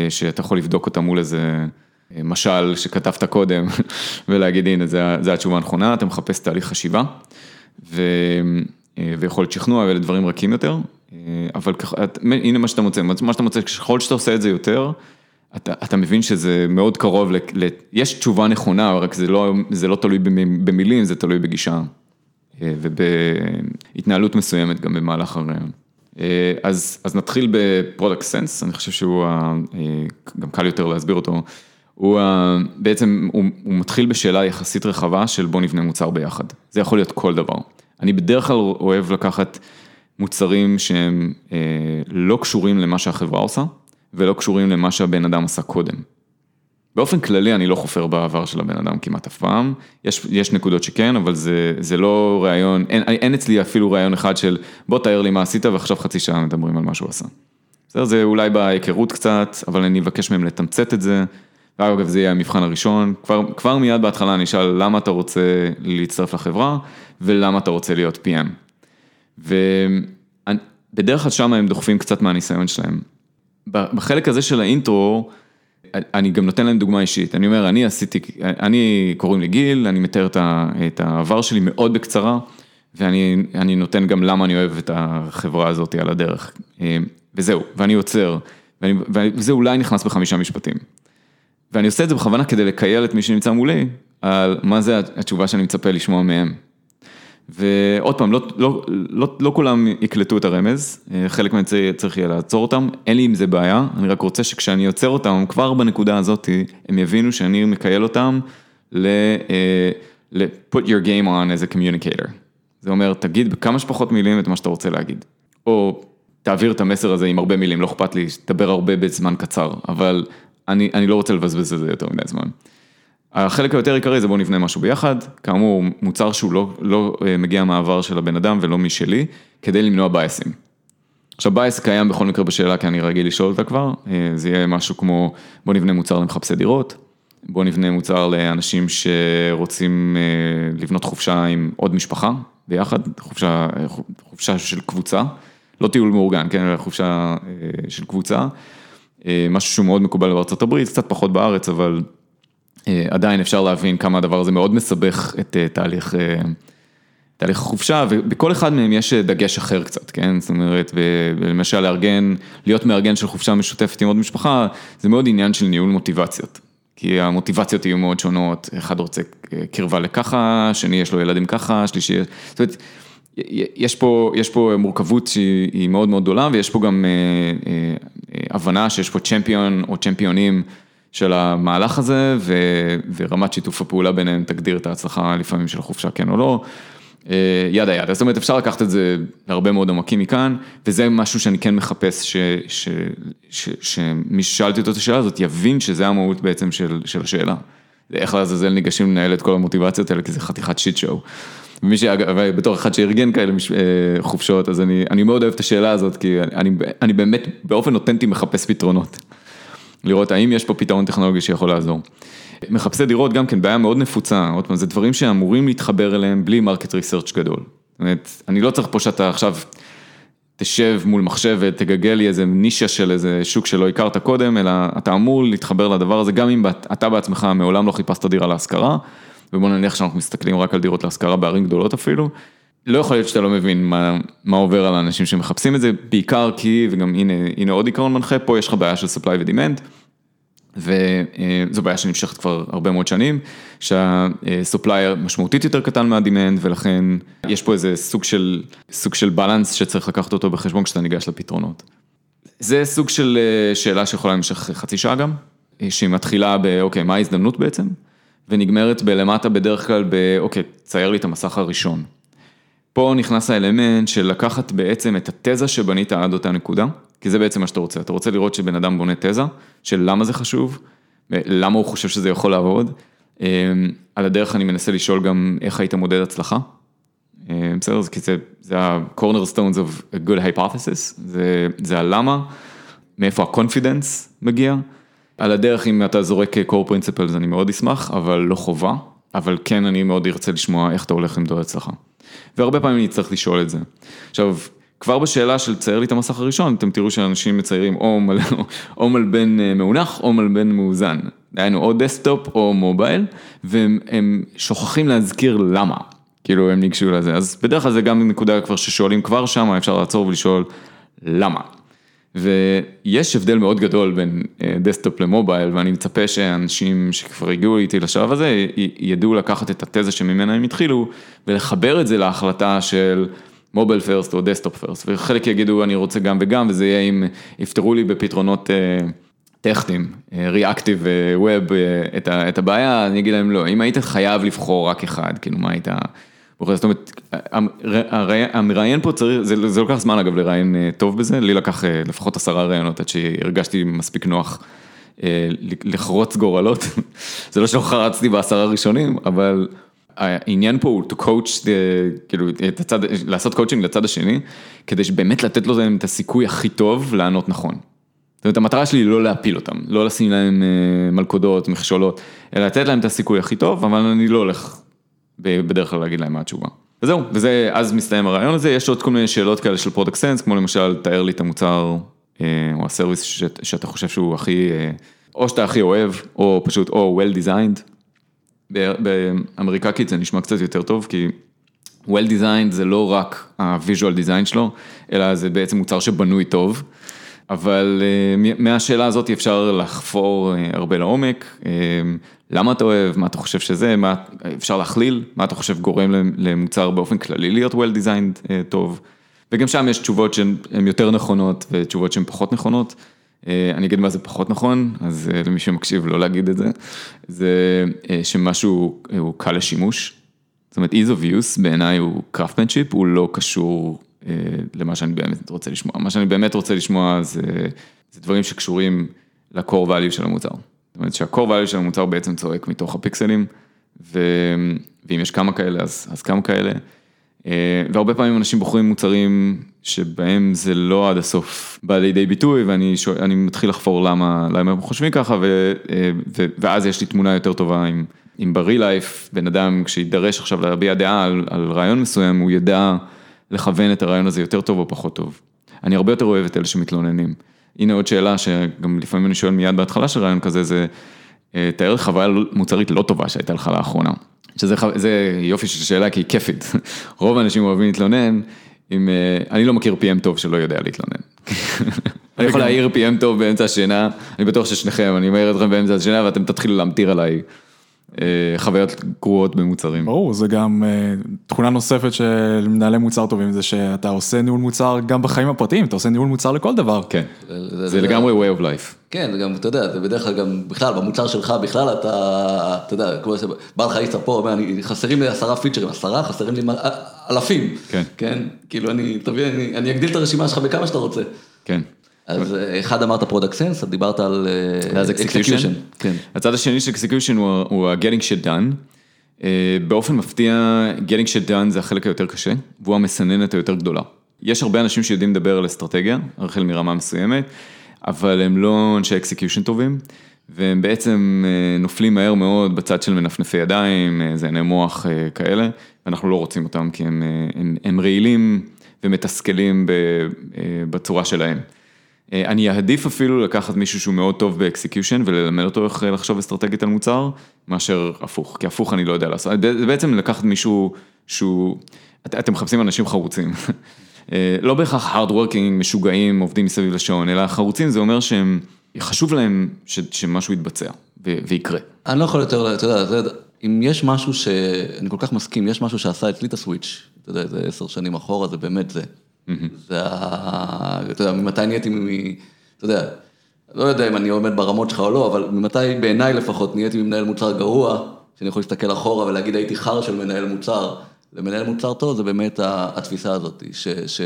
שאתה יכול לבדוק אותה מול איזה... משל שכתבת קודם, ולהגיד הנה זה התשובה הנכונה, אתה מחפש תהליך חשיבה, ו, ויכולת שכנוע ואלה דברים רכים יותר, אבל הנה מה שאתה מוצא, מה שאתה מוצא, ככל שאתה עושה את זה יותר, אתה, אתה מבין שזה מאוד קרוב, ל, ל, יש תשובה נכונה, רק זה לא, זה לא תלוי במילים, זה תלוי בגישה ובהתנהלות מסוימת גם במהלך הריאיון. אז, אז נתחיל ב product sense, אני חושב שהוא גם קל יותר להסביר אותו. הוא בעצם, הוא, הוא מתחיל בשאלה יחסית רחבה של בוא נבנה מוצר ביחד. זה יכול להיות כל דבר. אני בדרך כלל אוהב לקחת מוצרים שהם אה, לא קשורים למה שהחברה עושה, ולא קשורים למה שהבן אדם עשה קודם. באופן כללי אני לא חופר בעבר של הבן אדם כמעט אף פעם, יש, יש נקודות שכן, אבל זה, זה לא ראיון, אין, אין אצלי אפילו ראיון אחד של בוא תאר לי מה עשית ועכשיו חצי שעה מדברים על מה שהוא עשה. בסדר, זה אולי בהיכרות קצת, אבל אני אבקש מהם לתמצת את זה. ואגב, זה יהיה המבחן הראשון, כבר, כבר מיד בהתחלה אני אשאל למה אתה רוצה להצטרף לחברה ולמה אתה רוצה להיות PM. ובדרך כלל שם הם דוחפים קצת מהניסיון שלהם. בחלק הזה של האינטרו, אני גם נותן להם דוגמה אישית, אני אומר, אני עשיתי, אני קוראים לי גיל, אני מתאר את העבר שלי מאוד בקצרה, ואני נותן גם למה אני אוהב את החברה הזאת על הדרך. וזהו, ואני עוצר, וזה אולי נכנס בחמישה משפטים. ואני עושה את זה בכוונה כדי לקייל את מי שנמצא מולי, על מה זה התשובה שאני מצפה לשמוע מהם. ועוד פעם, לא, לא, לא, לא כולם יקלטו את הרמז, חלק מהם צריך יהיה לעצור אותם, אין לי עם זה בעיה, אני רק רוצה שכשאני עוצר אותם, כבר בנקודה הזאת, הם יבינו שאני מקייל אותם ל- ל- put your game on as a communicator. זה אומר, תגיד בכמה שפחות מילים את מה שאתה רוצה להגיד. או תעביר את המסר הזה עם הרבה מילים, לא אכפת לי, תדבר הרבה בזמן קצר, אבל אני, אני לא רוצה לבזבז את זה יותר מדי זמן. החלק היותר עיקרי זה בוא נבנה משהו ביחד, כאמור מוצר שהוא לא, לא מגיע מהעבר של הבן אדם ולא משלי, כדי למנוע בייסים. עכשיו בייס קיים בכל מקרה בשאלה כי אני רגיל לשאול אותה כבר, זה יהיה משהו כמו בוא נבנה מוצר למחפשי דירות, בוא נבנה מוצר לאנשים שרוצים לבנות חופשה עם עוד משפחה ביחד, חופשה, חופשה של קבוצה, לא טיול מאורגן, כן, אלא חופשה של קבוצה. משהו שהוא מאוד מקובל בארצות הברית, קצת פחות בארץ, אבל עדיין אפשר להבין כמה הדבר הזה מאוד מסבך את תהליך, תהליך החופשה, ובכל אחד מהם יש דגש אחר קצת, כן? זאת אומרת, למשל לארגן, להיות מארגן של חופשה משותפת עם עוד משפחה, זה מאוד עניין של ניהול מוטיבציות. כי המוטיבציות יהיו מאוד שונות, אחד רוצה קרבה לככה, שני יש לו ילדים ככה, שלישי, זאת אומרת, יש פה, יש פה מורכבות שהיא מאוד מאוד גדולה, ויש פה גם הבנה שיש פה צ'מפיון או צ'מפיונים של המהלך הזה, ורמת שיתוף הפעולה ביניהם תגדיר את ההצלחה לפעמים של החופשה, כן או לא, yada yada, זאת אומרת אפשר לקחת את זה להרבה מאוד עמקים מכאן, וזה משהו שאני כן מחפש, שמי ששאלתי אותו את השאלה הזאת יבין שזה המהות בעצם של השאלה. איך לעזאזל ניגשים לנהל את כל המוטיבציות האלה, כי זה חתיכת shit show. ומי שאגב, בתור אחד שארגן כאלה חופשות, אז אני, אני מאוד אוהב את השאלה הזאת, כי אני, אני באמת באופן אותנטי מחפש פתרונות. לראות האם יש פה פתרון טכנולוגי שיכול לעזור. מחפשי דירות גם כן בעיה מאוד נפוצה, עוד פעם, זה דברים שאמורים להתחבר אליהם בלי market research גדול. זאת אומרת, אני לא צריך פה שאתה עכשיו תשב מול מחשב ותגגל לי איזה נישה של איזה שוק שלא הכרת קודם, אלא אתה אמור להתחבר לדבר הזה, גם אם אתה בעצמך מעולם לא חיפשת דירה להשכרה. ובוא נניח שאנחנו מסתכלים רק על דירות להשכרה בערים גדולות אפילו, לא יכול להיות שאתה לא מבין מה, מה עובר על האנשים שמחפשים את זה, בעיקר כי, וגם הנה, הנה עוד עיקרון מנחה, פה יש לך בעיה של supply ו-demand, וזו בעיה שנמשכת כבר הרבה מאוד שנים, שהסופלייר משמעותית יותר קטן מה-demand, ולכן יש פה איזה סוג של, סוג של בלנס שצריך לקחת אותו בחשבון כשאתה ניגש לפתרונות. זה סוג של שאלה שיכולה למשך חצי שעה גם, שהיא מתחילה באוקיי, מה ההזדמנות בעצם? ונגמרת בלמטה בדרך כלל באוקיי, צייר לי את המסך הראשון. פה נכנס האלמנט של לקחת בעצם את התזה שבנית עד אותה נקודה, כי זה בעצם מה שאתה רוצה, אתה רוצה לראות שבן אדם בונה תזה, של למה זה חשוב, למה הוא חושב שזה יכול לעבוד. על הדרך אני מנסה לשאול גם איך היית מודד הצלחה. בסדר, כי זה, זה ה-corner stones of a good hypothesis, זה, זה הלמה, מאיפה ה-confidence מגיע. על הדרך אם אתה זורק core principles אני מאוד אשמח, אבל לא חובה, אבל כן אני מאוד ארצה לשמוע איך אתה הולך למדוד הצלחה. והרבה פעמים אני צריך לשאול את זה. עכשיו, כבר בשאלה של צייר לי את המסך הראשון, אתם תראו שאנשים מציירים או, מל, או מלבן מאונח או מלבן מאוזן. דהיינו או desktop או mobile, והם שוכחים להזכיר למה, כאילו הם ניגשו לזה. אז בדרך כלל זה גם נקודה כבר ששואלים כבר שם, אפשר לעצור ולשאול למה. ויש הבדל מאוד גדול בין desktop ל mobile, ואני מצפה שאנשים שכבר הגיעו איתי לשלב הזה, ידעו לקחת את התזה שממנה הם התחילו, ולחבר את זה להחלטה של mobile first או desktop first, וחלק יגידו אני רוצה גם וגם, וזה יהיה אם יפתרו לי בפתרונות אה, טכניים, ריאקטיב ווב את הבעיה, אני אגיד להם לא, אם היית חייב לבחור רק אחד, כאילו מה היית... בוחר, זאת אומרת, המראיין פה צריך, זה זה לוקח זמן אגב לראיין אה, טוב בזה, לי לקח אה, לפחות עשרה ראיונות עד שהרגשתי מספיק נוח אה, לחרוץ גורלות, זה לא שלא חרצתי בעשרה ראשונים, אבל העניין פה הוא to coach, the, כאילו, את הצד, לעשות coaching לצד השני, כדי שבאמת לתת לו את הסיכוי הכי טוב לענות נכון. זאת אומרת, המטרה שלי היא לא להפיל אותם, לא לשים להם מלכודות, מכשולות, אלא לתת להם את הסיכוי הכי טוב, אבל אני לא הולך בדרך כלל להגיד להם מה התשובה. וזהו, וזה, אז מסתיים הרעיון הזה, יש עוד כל מיני שאלות כאלה של product sense, כמו למשל, תאר לי את המוצר אה, או ה-service שאת, שאתה חושב שהוא הכי, אה, או שאתה הכי אוהב, או פשוט, או well designed. באמריקקית זה נשמע קצת יותר טוב, כי well designed זה לא רק ה-visual design שלו, אלא זה בעצם מוצר שבנוי טוב. אבל אה, מהשאלה הזאת אפשר לחפור הרבה לעומק, למה אתה אוהב, מה אתה חושב שזה, מה אפשר להכליל, מה אתה חושב גורם למ- למוצר באופן כללי להיות well designed אה, טוב, וגם שם יש תשובות שהן הן יותר נכונות ותשובות שהן פחות נכונות. אה, אני אגיד מה זה פחות נכון, אז אה, למי שמקשיב לא להגיד את זה, זה שמשהו הוא קל לשימוש, זאת אומרת ease of use בעיניי הוא craftsmanship, הוא לא קשור למה שאני באמת רוצה לשמוע, מה שאני באמת רוצה לשמוע זה, זה דברים שקשורים ל-core value של המוצר. זאת אומרת שה-core value של המוצר בעצם צועק מתוך הפיקסלים, ו... ואם יש כמה כאלה אז, אז כמה כאלה. אה, והרבה פעמים אנשים בוחרים מוצרים שבהם זה לא עד הסוף בא לידי ביטוי ואני שואל, מתחיל לחפור למה, למה הם חושבים ככה ו, אה, ו, ואז יש לי תמונה יותר טובה עם, עם ב-real life, בן אדם כשידרש עכשיו להביע דעה על, על רעיון מסוים, הוא ידע לכוון את הרעיון הזה יותר טוב או פחות טוב. אני הרבה יותר אוהב את אלה שמתלוננים. הנה עוד שאלה שגם לפעמים אני שואל מיד בהתחלה של רעיון כזה, זה אה, תאר חוויה מוצרית לא טובה שהייתה לך לאחרונה. שזה יופי של שאלה כי היא כיפית. רוב האנשים אוהבים להתלונן, אם, אה, אני לא מכיר PM טוב שלא יודע להתלונן. אני יכול להעיר PM טוב באמצע השינה, אני בטוח ששניכם, אני מעיר אתכם באמצע השינה ואתם תתחילו להמטיר עליי חוויות גרועות במוצרים. ברור, זה גם אה, תכונה נוספת של מנהלי מוצר טובים, זה שאתה עושה ניהול מוצר גם בחיים הפרטיים, אתה עושה ניהול מוצר לכל דבר. כן, זה- זה לגמרי way of life. כן, זה גם, אתה יודע, זה בדרך כלל גם, בכלל, במוצר שלך בכלל אתה, אתה יודע, כמו שבא לך איסה פה, אומר, אני, חסרים לי עשרה פיצ'רים, עשרה, חסרים לי אלפים. כן. כן, כאילו אני, תביא, אני, אני אגדיל את הרשימה שלך בכמה שאתה רוצה. כן. אז אה, אחד אמרת product sense, דיברת על אה, אז execution. כן. הצד השני של execution הוא ה-getting shit done. אה, באופן מפתיע, getting shit done זה החלק היותר קשה, והוא המסננת היותר גדולה. יש הרבה אנשים שיודעים לדבר על אסטרטגיה, החל מרמה מסוימת, אבל הם לא אנשי execution טובים, והם בעצם אה, נופלים מהר מאוד בצד של מנפנפי ידיים, אה, יזעני מוח אה, כאלה, ואנחנו לא רוצים אותם כי הם, אה, הם, הם רעילים ומתסכלים אה, בצורה שלהם. אה, אני אעדיף אפילו לקחת מישהו שהוא מאוד טוב באקסקיושן וללמד אותו איך לחשוב אסטרטגית על מוצר, מאשר הפוך, כי הפוך אני לא יודע לעשות, זה בעצם לקחת מישהו שהוא, את- אתם מחפשים אנשים חרוצים, אה, לא בהכרח hard working, משוגעים, עובדים מסביב לשעון, אלא חרוצים זה אומר שהם, חשוב להם ש, שמשהו יתבצע ו, ויקרה. אני לא יכול יותר, אתה יודע, זה- אם יש משהו ש... אני כל כך מסכים, יש משהו שעשה אצלי את הסוויץ', אתה יודע, זה עשר שנים אחורה, זה באמת זה. זה ה... אתה יודע, ממתי נהייתי. אתה יודע, לא יודע אם אני עומד ברמות שלך או לא, אבל ממתי בעיניי לפחות נהייתי ממנהל מוצר גרוע, שאני יכול להסתכל אחורה ולהגיד הייתי חר של מנהל מוצר, למנהל מוצר טוב זה באמת התפיסה הזאת, ש... ש...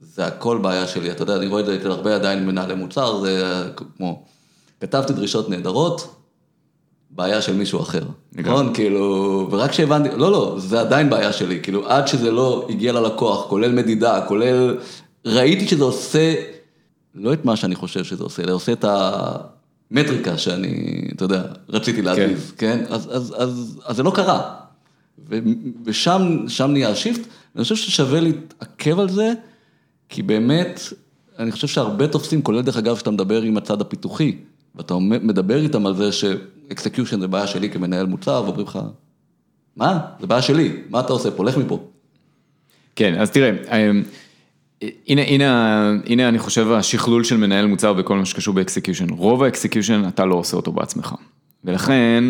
זה הכל בעיה שלי, אתה יודע, אני רואה את זה הרבה עדיין מנהלי מוצר, זה כמו, כתבתי דרישות נהדרות, בעיה של מישהו אחר, נכון? כאילו, ורק כשהבנתי, לא, לא, זה עדיין בעיה שלי, כאילו, עד שזה לא הגיע ללקוח, כולל מדידה, כולל, ראיתי שזה עושה, לא את מה שאני חושב שזה עושה, אלא עושה את המטריקה שאני, אתה יודע, רציתי להזיז, כן? אז, אז, אז, אז זה לא קרה. ו- ושם, שם נהיה השיפט, ואני חושב ששווה להתעכב על זה, כי באמת, אני חושב שהרבה תופסים, כולל דרך אגב, שאתה מדבר עם הצד הפיתוחי, ואתה מדבר איתם על זה שאקסקיושן זה בעיה שלי כמנהל מוצר, ואומרים לך, מה? זה בעיה שלי, מה אתה עושה פה? לך מפה. כן, אז תראה, אמ, הנה, הנה, הנה אני חושב השכלול של מנהל מוצר בכל מה שקשור באקסקיושן. רוב האקסקיושן אתה לא עושה אותו בעצמך. ולכן,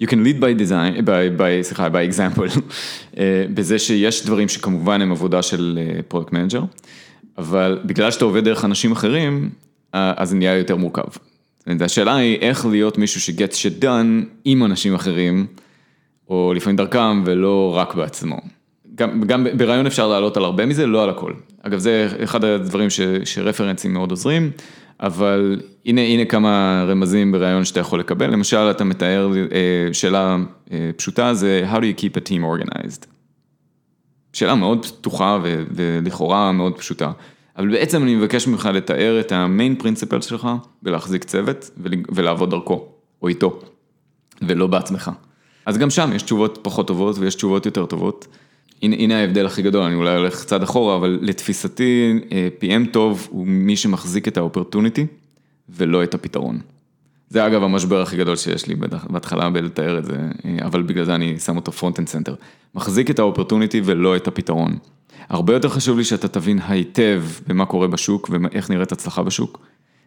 you can lead by design, by, by, סליחה, by example, אה, בזה שיש דברים שכמובן הם עבודה של project manager, אבל בגלל שאתה עובד דרך אנשים אחרים, אז זה נהיה יותר מורכב. השאלה היא איך להיות מישהו shit done עם אנשים אחרים, או לפעמים דרכם ולא רק בעצמו. גם, גם בריאיון אפשר לעלות על הרבה מזה, לא על הכל. אגב, זה אחד הדברים ש, ש-references מאוד עוזרים, אבל הנה, הנה כמה רמזים בריאיון שאתה יכול לקבל. למשל, אתה מתאר אה, שאלה אה, פשוטה, זה How do you keep a team organized? שאלה מאוד פתוחה ולכאורה מאוד פשוטה. אבל בעצם אני מבקש ממך לתאר את המיין פרינציפל שלך ולהחזיק צוות ולעבוד דרכו, או איתו, ולא בעצמך. אז גם שם יש תשובות פחות טובות ויש תשובות יותר טובות. הנה, הנה ההבדל הכי גדול, אני אולי הולך קצת אחורה, אבל לתפיסתי אה, PM טוב הוא מי שמחזיק את האופרטוניטי ולא את הפתרון. זה אגב המשבר הכי גדול שיש לי בהתחלה בלתאר את זה, אה, אבל בגלל זה אני שם אותו front and center. מחזיק את ה-opportunity ולא את הפתרון. הרבה יותר חשוב לי שאתה תבין היטב במה קורה בשוק ואיך נראית הצלחה בשוק,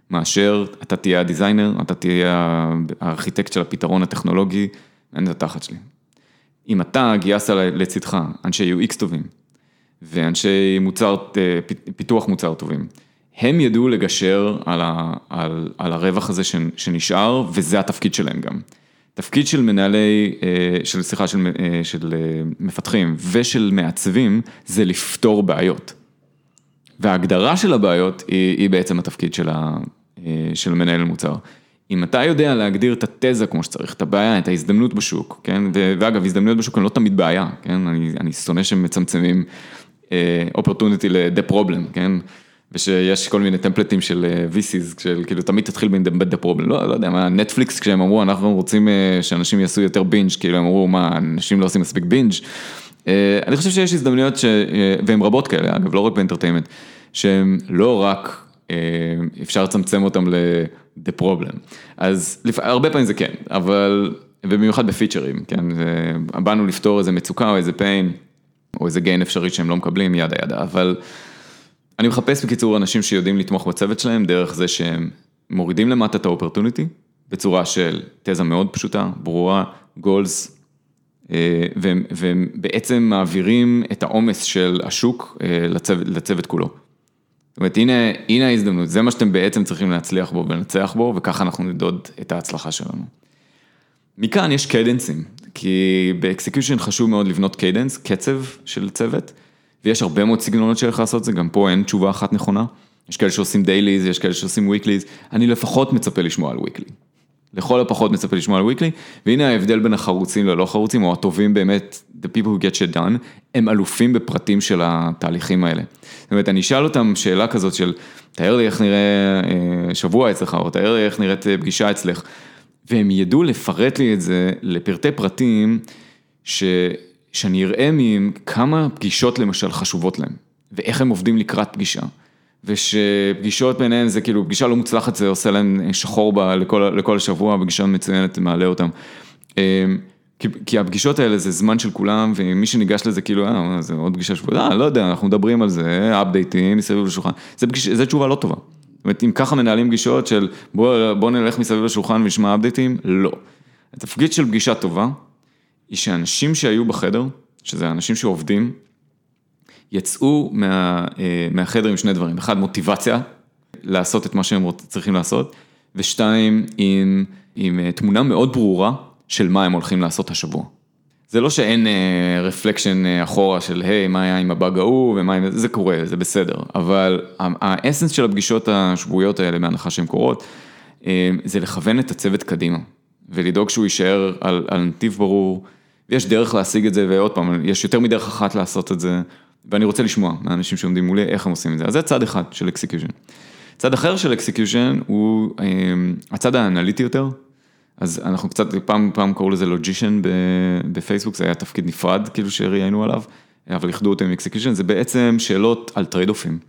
מאשר אתה תהיה ה-designer, אתה תהיה הארכיטקט של הפתרון הטכנולוגי, on התחת שלי. אם אתה גייסת לצדך אנשי UX טובים ואנשי מוצר, אה, פיתוח מוצר טובים, הם ידעו לגשר על, ה, על, על הרווח הזה שנשאר וזה התפקיד שלהם גם. תפקיד של מנהלי, אה, של סליחה, של, אה, של מפתחים ושל מעצבים זה לפתור בעיות. וההגדרה של הבעיות היא, היא בעצם התפקיד של, ה, של מנהל מוצר. אם אתה יודע להגדיר את התזה כמו שצריך, את הבעיה, את ההזדמנות בשוק, כן, ואגב, הזדמנויות בשוק הן לא תמיד בעיה, כן, אני, אני שונא שמצמצמים אופורטוניטי ל-the problem, כן, ושיש כל מיני טמפלטים של אה, VCs, של כאילו תמיד תתחיל ב-the problem, לא, לא יודע, מה, נטפליקס כשהם אמרו, אנחנו רוצים אה, שאנשים יעשו יותר בינג', כאילו הם אמרו, מה, אנשים לא עושים מספיק בינג', אה, אני חושב שיש הזדמנויות, ש... והן רבות כאלה, אגב, לא רק באינטרטיימנט, שהן לא רק אפשר לצמצם אותם ל... the problem. אז לפ... הרבה פעמים זה כן, אבל, ובמיוחד בפיצ'רים, כן, באנו לפתור איזה מצוקה או איזה pain, או איזה gain אפשרי שהם לא מקבלים, ידה ידה, אבל אני מחפש בקיצור אנשים שיודעים לתמוך בצוות שלהם דרך זה שהם מורידים למטה את האופרטוניטי, בצורה של תזה מאוד פשוטה, ברורה, גולס, אה, והם, והם בעצם מעבירים את העומס של השוק אה, לצוות, לצוות כולו. זאת אומרת, הנה, הנה ההזדמנות, זה מה שאתם בעצם צריכים להצליח בו ולנצח בו, וככה אנחנו נדוד את ההצלחה שלנו. מכאן יש cadences, כי באקסקיושן חשוב מאוד לבנות cadence, קצב של צוות, ויש הרבה מאוד סגנונות של איך לעשות את זה, גם פה אין תשובה אחת נכונה. יש כאלה שעושים dailies, יש כאלה שעושים weeklies, אני לפחות מצפה לשמוע על weekly. לכל הפחות מצפה לשמוע על weekly, והנה ההבדל בין החרוצים ללא חרוצים, או הטובים באמת, the people who get shit done, הם אלופים בפרטים של התהליכים האלה. זאת אומרת, אני אשאל אותם שאלה כזאת של, תאר לי איך נראה אה, שבוע אצלך, או תאר לי איך נראית אה, פגישה אצלך, והם ידעו לפרט לי את זה לפרטי פרטים, ש... שאני אראה מהם כמה פגישות למשל חשובות להם, ואיך הם עובדים לקראת פגישה. ושפגישות ביניהן זה כאילו, פגישה לא מוצלחת זה עושה להם שחור בה לכל, לכל השבוע, פגישה מצוינת מעלה אותם. אמ, כי, כי הפגישות האלה זה זמן של כולם, ומי שניגש לזה כאילו, אה, זה עוד פגישה שבועית, אה, לא יודע, אנחנו מדברים על זה, אפדייטים מסביב לשולחן, זה, פגיש, זה תשובה לא טובה. זאת אומרת, אם ככה מנהלים פגישות של בוא, בוא נלך מסביב לשולחן ונשמע אפדייטים, לא. התפקיד של פגישה טובה, היא שאנשים שהיו בחדר, שזה אנשים שעובדים, יצאו מה, אה, מהחדר עם שני דברים, אחד מוטיבציה לעשות את מה שהם צריכים לעשות, ושתיים עם, עם אה, תמונה מאוד ברורה של מה הם הולכים לעשות השבוע. זה לא שאין רפלקשן uh, uh, אחורה של היי, מה היה עם הבאג ההוא? ומה עם... זה קורה, זה בסדר, אבל האסנס של הפגישות השבועיות האלה, בהנחה שהן קורות, זה לכוון את הצוות קדימה, ולדאוג שהוא יישאר על, על נתיב ברור, ויש דרך להשיג את זה, ועוד פעם, יש יותר מדרך אחת לעשות את זה, ואני רוצה לשמוע מהאנשים שעומדים מולי איך הם עושים את זה, אז זה צד אחד של execution. צד אחר של execution הוא um, הצד האנליטי יותר, אז אנחנו קצת, פעם, פעם קראו לזה logician בפייסבוק, זה היה תפקיד נפרד, כאילו שראיינו עליו, אבל איחדו אותו עם execution, זה בעצם שאלות על trade-off ים.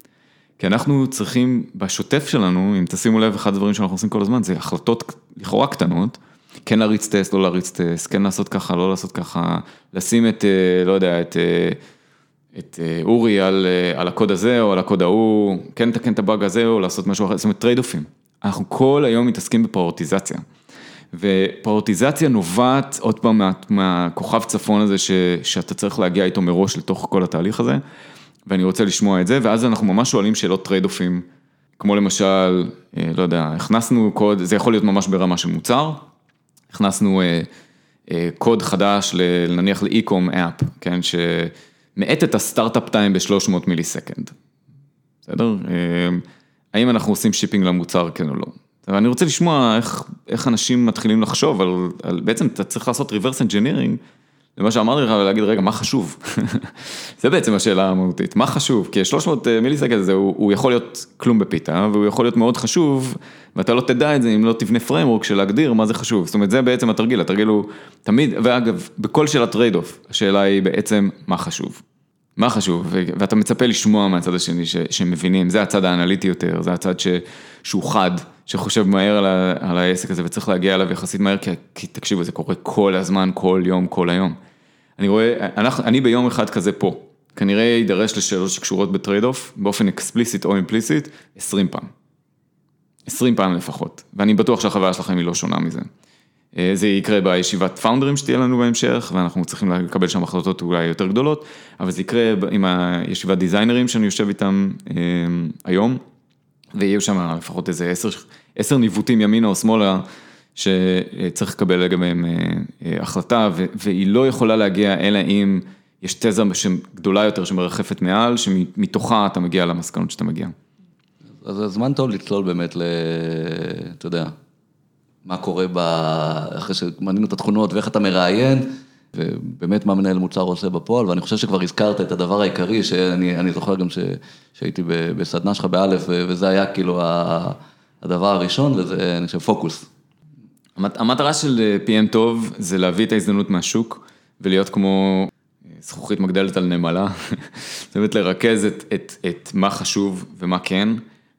כי אנחנו צריכים, בשוטף שלנו, אם תשימו לב, אחד הדברים שאנחנו עושים כל הזמן, זה החלטות לכאורה קטנות, כן להריץ טסט, לא להריץ טסט, כן לעשות ככה, לא לעשות ככה, לשים את, אה, לא יודע, את, אה, את אה, אורי על, על הקוד הזה או על הקוד ההוא, כן לתקן את הבאג הזה או לעשות משהו אחר, זאת אומרת trade-off ים. אנחנו כל היום מתעסקים בפריוריטיזציה. ופריוריטיזציה נובעת עוד פעם מה, מהכוכב צפון הזה ש, שאתה צריך להגיע איתו מראש לתוך כל התהליך הזה, ואני רוצה לשמוע את זה, ואז אנחנו ממש שואלים שאלות trade-off ים, כמו למשל, לא יודע, הכנסנו קוד, זה יכול להיות ממש ברמה של מוצר, הכנסנו קוד חדש, נניח ל-Eko app, כן, שמאט את ה-startup time ב-300 millisecond, בסדר? האם אנחנו עושים shipping למוצר, כן או לא? ואני רוצה לשמוע איך, איך אנשים מתחילים לחשוב על, על, בעצם אתה צריך לעשות reverse engineering, למה שאמרתי לך, ולהגיד, רגע, מה חשוב? זה בעצם השאלה המהותית, מה חשוב? כי 300 millisecond הזה, הוא, הוא יכול להיות כלום בפיתה, והוא יכול להיות מאוד חשוב, ואתה לא תדע את זה אם לא תבנה framework של להגדיר מה זה חשוב. זאת אומרת, זה בעצם התרגיל, התרגיל הוא תמיד, ואגב, בכל שאלת trade-off, השאלה היא בעצם, מה חשוב? מה חשוב, ואתה מצפה לשמוע מהצד השני ש, שמבינים, זה הצד האנליטי יותר, זה הצד ש, שהוא חד, שחושב מהר על, ה, על העסק הזה וצריך להגיע אליו יחסית מהר, כי, כי תקשיבו, זה קורה כל הזמן, כל יום, כל היום. אני רואה, אנחנו, אני ביום אחד כזה פה, כנראה יידרש לשאלות שקשורות ב-trade-off, באופן explicit או implicit, 20 פעם. 20 פעם לפחות, ואני בטוח שהחוויה שלכם היא לא שונה מזה. אה, זה יקרה בישיבת founder ים שתהיה לנו בהמשך, ואנחנו צריכים לקבל שם החלטות אולי יותר גדולות, אבל זה יקרה עם הישיבת designer ים שאני יושב איתם אה, היום, ויהיו שם לפחות איזה עשר, עשר ניווטים ימינה או שמאלה, שצריך לקבל לגביהם אה, החלטה, והיא לא יכולה להגיע אלא אם יש תזה גדולה יותר שמרחפת מעל, שמתוכה אתה מגיע למסקנות שאתה מגיע. אז זה זמן טוב לצלול באמת ל... אתה יודע. מה קורה ב... אחרי שמנינו את התכונות ואיך אתה מראיין, ובאמת מה מנהל מוצר עושה בפועל, ואני חושב שכבר הזכרת את הדבר העיקרי, שאני זוכר גם ש... שהייתי בסדנה שלך באלף, וזה היה כאילו הדבר הראשון, וזה, אני חושב, פוקוס. המטרה של PM טוב זה להביא את ההזדמנות מהשוק, ולהיות כמו זכוכית מגדלת על נמלה, זאת אומרת לרכז את, את, את מה חשוב ומה כן.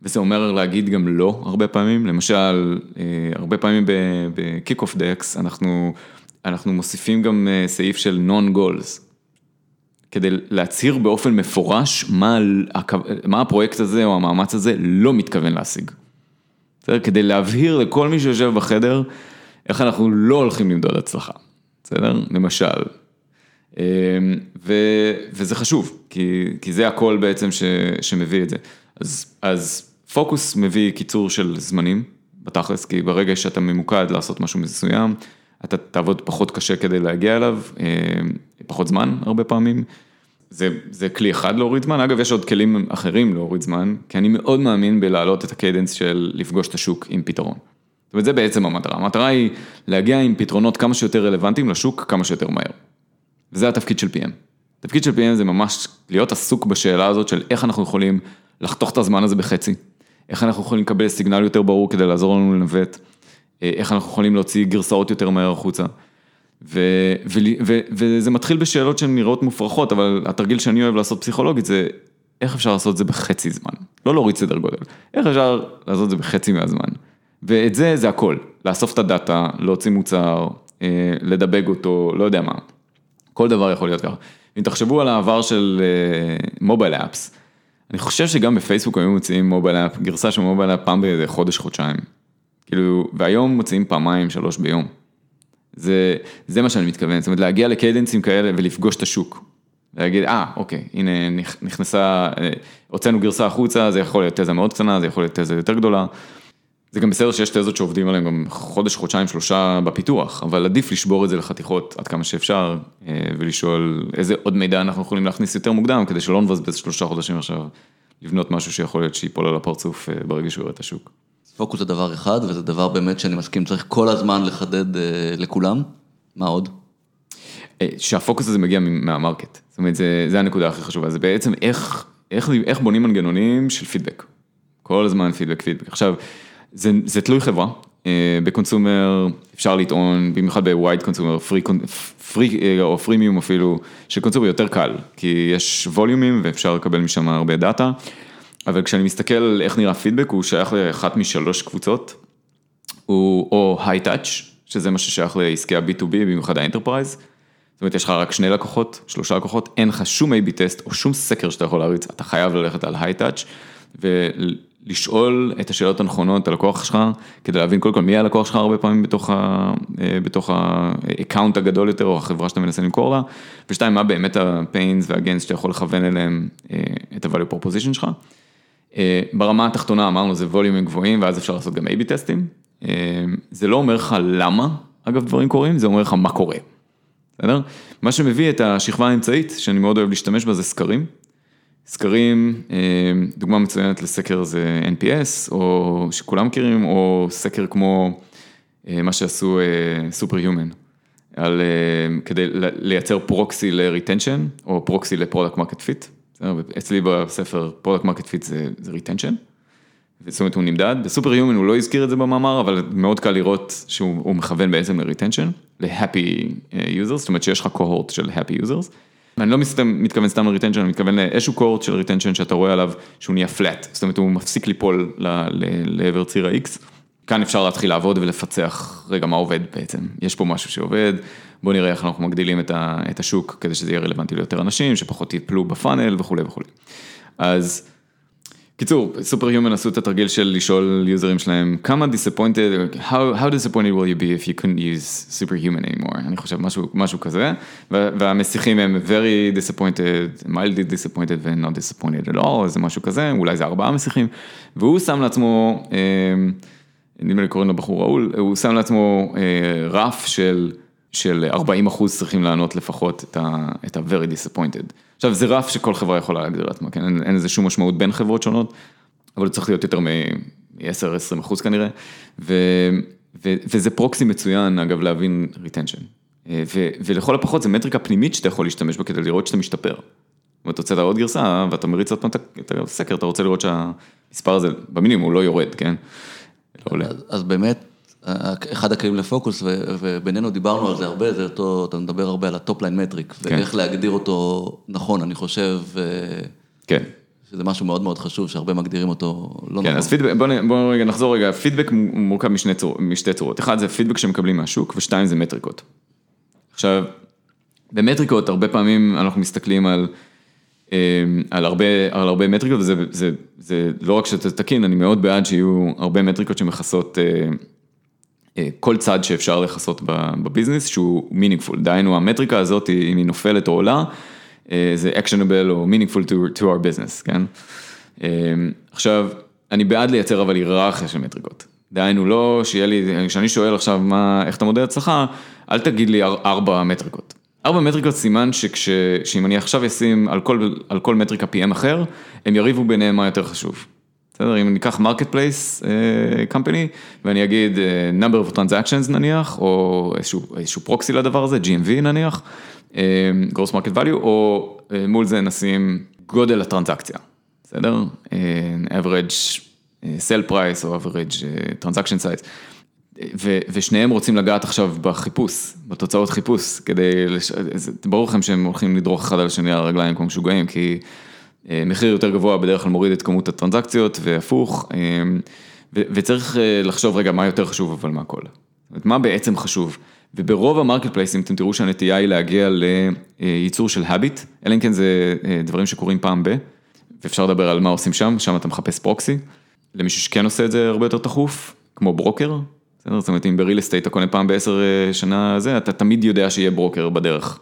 וזה אומר להגיד גם לא הרבה פעמים, למשל, אה, הרבה פעמים בקיק אוף דקס אנחנו, אנחנו מוסיפים גם אה, סעיף של נון גולס, כדי להצהיר באופן מפורש מה, מה הפרויקט הזה או המאמץ הזה לא מתכוון להשיג. כדי להבהיר לכל מי שיושב בחדר איך אנחנו לא הולכים למדוד הצלחה, בסדר? למשל. אה, ו, וזה חשוב, כי, כי זה הכל בעצם ש, שמביא את זה. אז, אז פוקוס מביא קיצור של זמנים, בתכלס, כי ברגע שאתה ממוקד לעשות משהו מסוים, אתה תעבוד פחות קשה כדי להגיע אליו, אה, פחות זמן הרבה פעמים. זה, זה כלי אחד להוריד זמן, אגב יש עוד כלים אחרים להוריד זמן, כי אני מאוד מאמין בלהעלות את ה cadence של לפגוש את השוק עם פתרון. זאת אומרת, זה בעצם המטרה, המטרה היא להגיע עם פתרונות כמה שיותר רלוונטיים לשוק כמה שיותר מהר. וזה התפקיד של PM. התפקיד של PM זה ממש להיות עסוק בשאלה הזאת של איך אנחנו יכולים לחתוך את הזמן הזה בחצי, איך אנחנו יכולים לקבל סיגנל יותר ברור כדי לעזור לנו לנווט, אה, איך אנחנו יכולים להוציא גרסאות יותר מהר החוצה. ו, ו, ו, וזה מתחיל בשאלות שהן נראות מופרכות, אבל התרגיל שאני אוהב לעשות פסיכולוגית זה איך אפשר לעשות את זה בחצי זמן, לא להוריד סדר גודל, איך אפשר לעשות את זה בחצי מהזמן. ואת זה, זה הכל, לאסוף את הדאטה, להוציא מוצר, אה, לדבג אותו, לא יודע מה, כל דבר יכול להיות ככה. אם תחשבו על העבר של מובייל uh, אפס, אני חושב שגם בפייסבוק היו מוציאים מובייל אפ, גרסה של מובייל אפ פעם באיזה חודש, חודשיים. כאילו, והיום מוציאים פעמיים, שלוש ביום. זה, זה מה שאני מתכוון, זאת אומרת להגיע לקיידנסים כאלה ולפגוש את השוק. להגיד, אה, אוקיי, הנה נכנסה, אה, הוצאנו גרסה החוצה, זה יכול להיות תזה מאוד קטנה, זה יכול להיות תזה יותר גדולה. זה גם בסדר שיש תזות שעובדים עליהן גם חודש, חודשיים, שלושה בפיתוח, אבל עדיף לשבור את זה לחתיכות עד כמה שאפשר, אה, ולשאול איזה עוד מידע אנחנו יכולים להכניס יותר מוקדם, כדי שלא נבזבז שלושה חודשים עכשיו לבנות משהו שיכול להיות שיפול על הפרצוף אה, ברגע שהוא יראה את השוק. פוקוס זה דבר אחד, וזה דבר באמת שאני מסכים, צריך כל הזמן לחדד אה, לכולם. מה עוד? שהפוקוס הזה מגיע מה market, זאת אומרת, זה, זה הנקודה הכי חשובה, זה בעצם איך, איך, איך בונים מנגנונים של פידבק. כל הזמן פידבק, פידבק. עכשיו, זה זה תלוי חברה, אה, ב consumer אפשר לטעון, במיוחד ב wide consumer, free free אה, או freemium אפילו, ש consumer יותר קל, כי יש volumeים ואפשר לקבל משם הרבה דאטה, אבל כשאני מסתכל איך נראה פידבק, הוא שייך לאחת משלוש קבוצות, הוא או high touch, שזה מה ששייך לעסקי ה-B2B, במיוחד ה enterprise, זאת אומרת, יש לך רק שני לקוחות, שלושה לקוחות, אין לך שום A-B test או שום סקר שאתה יכול להריץ, אתה חייב ללכת על high-touch ולשאול את השאלות הנכונות על הלקוח שלך, כדי להבין קודם כל מי הלקוח שלך הרבה פעמים בתוך ה-account הגדול יותר, או החברה שאתה מנסה למכור לה, ושתיים, מה באמת ה-pains וה-gains שאתה יכול לכוון אליהם את ה-value proposition שלך. ברמה התחתונה אמרנו זה ווליומים גבוהים ואז אפשר לעשות גם A-B טסטים, זה לא אומר לך למה אגב דברים קורים, זה אומר לך מה קורה. בסדר? מה שמביא את השכבה האמצעית, שאני מאוד אוהב להשתמש בה, זה סקרים. סקרים, דוגמה מצוינת לסקר זה NPS, או שכולם מכירים, או סקר כמו מה שעשו סופר-יומן, כדי לייצר פרוקסי ל-retension, או פרוקסי ל-product market fit. אצלי בספר product market fit זה retention. זאת אומרת הוא נמדד, בסופר יומן הוא לא הזכיר את זה במאמר, אבל מאוד קל לראות שהוא מכוון בעצם ל-retension, ל-happy users, זאת אומרת שיש לך cohort של happy users. אני לא מתכוון סתם ל-retension, אני מתכוון לאיזשהו cohort של retention שאתה רואה עליו שהוא נהיה flat, זאת אומרת הוא מפסיק ליפול לעבר ציר ה-X. כאן אפשר להתחיל לעבוד ולפצח, רגע מה עובד בעצם, יש פה משהו שעובד, בוא נראה איך אנחנו מגדילים את השוק כדי שזה יהיה רלוונטי ליותר אנשים, שפחות יפלו בפאנל וכולי וכולי. אז קיצור, סופר-יומן עשו את התרגיל של לשאול יוזרים שלהם כמה disappointed, how, how disappointed will you be if you couldn't use superhuman anymore, אני חושב משהו, משהו כזה, והמסיכים הם very disappointed, mildly disappointed ו-not disappointed at all, זה משהו כזה, אולי זה ארבעה מסיכים, והוא שם לעצמו, נדמה לי קוראים לבחור ראול, הוא שם לעצמו רף של, של 40 אחוז צריכים לענות לפחות את ה-very disappointed. עכשיו זה רף שכל חברה יכולה להגדיר לעצמה, כן? אין לזה שום משמעות בין חברות שונות, אבל הוא צריך להיות יותר מ-10-20 אחוז כנראה, ו, ו, וזה פרוקסי מצוין אגב להבין retention, ו, ולכל הפחות זה מטריקה פנימית שאתה יכול להשתמש בה כדי לראות שאתה משתפר. ואתה הוצאת עוד גרסה ואתה מריץ עוד פעם את הסקר, אתה רוצה לראות שהמספר הזה במינימום הוא לא יורד, כן? לא עולה. אז, אז באמת, אחד הכלים לפוקוס, ובינינו דיברנו על זה הרבה, זה אותו, אתה מדבר הרבה על ה top line metric, ואיך להגדיר אותו נכון, אני חושב, כן. שזה משהו מאוד מאוד חשוב, שהרבה מגדירים אותו לא נכון. כן, אז פידבק, בואו רגע נחזור רגע, פידבק מורכב משתי צורות, אחד זה פידבק שמקבלים מהשוק, ושתיים זה מטריקות. עכשיו, במטריקות הרבה פעמים אנחנו מסתכלים על, על הרבה, על הרבה מטריקות, וזה לא רק שאתה תקין, אני מאוד בעד שיהיו הרבה מטריקות שמכסות כל צד שאפשר לכסות בביזנס שהוא מינינגפול, דהיינו המטריקה הזאת אם היא נופלת או עולה, זה actionable או meaningful to, to our business, כן? עכשיו, אני בעד לייצר אבל היררכיה של מטריקות, דהיינו לא שיהיה לי, כשאני שואל עכשיו מה, איך אתה מודד הצלחה, אל תגיד לי ארבע מטריקות. ארבע מטריקות סימן שכש, שאם אני עכשיו אשים על כל, על כל מטריקה PM אחר, הם יריבו ביניהם מה יותר חשוב. בסדר, אם ניקח marketplace company ואני אגיד number of transactions נניח, או איזשהו איזשהו proxy לדבר הזה, GMV נניח, gross market value, או מול זה נשים גודל הטרנזקציה, בסדר? average sell price או average transaction size. ושניהם רוצים לגעת עכשיו בחיפוש, בתוצאות חיפוש, כדי, ברור לכם שהם הולכים לדרוך אחד על השני על הרגליים כמו משוגעים, כי מחיר יותר גבוה בדרך כלל מוריד את כמות הטרנזקציות והפוך, וצריך לחשוב רגע מה יותר חשוב אבל. זאת אומרת, מה בעצם חשוב, וברוב המרקט פלייסים אתם תראו שהנטייה היא להגיע לייצור של habit, אלא אם כן זה דברים שקורים פעם ב, ואפשר לדבר על מה עושים שם, שם אתה מחפש proxy, למישהו שכן עושה את זה הרבה יותר תכוף, כמו ברוקר, זאת אומרת אם ב real estate אתה קונה פעם בעשר שנה זה, אתה תמיד יודע שיהיה ברוקר בדרך.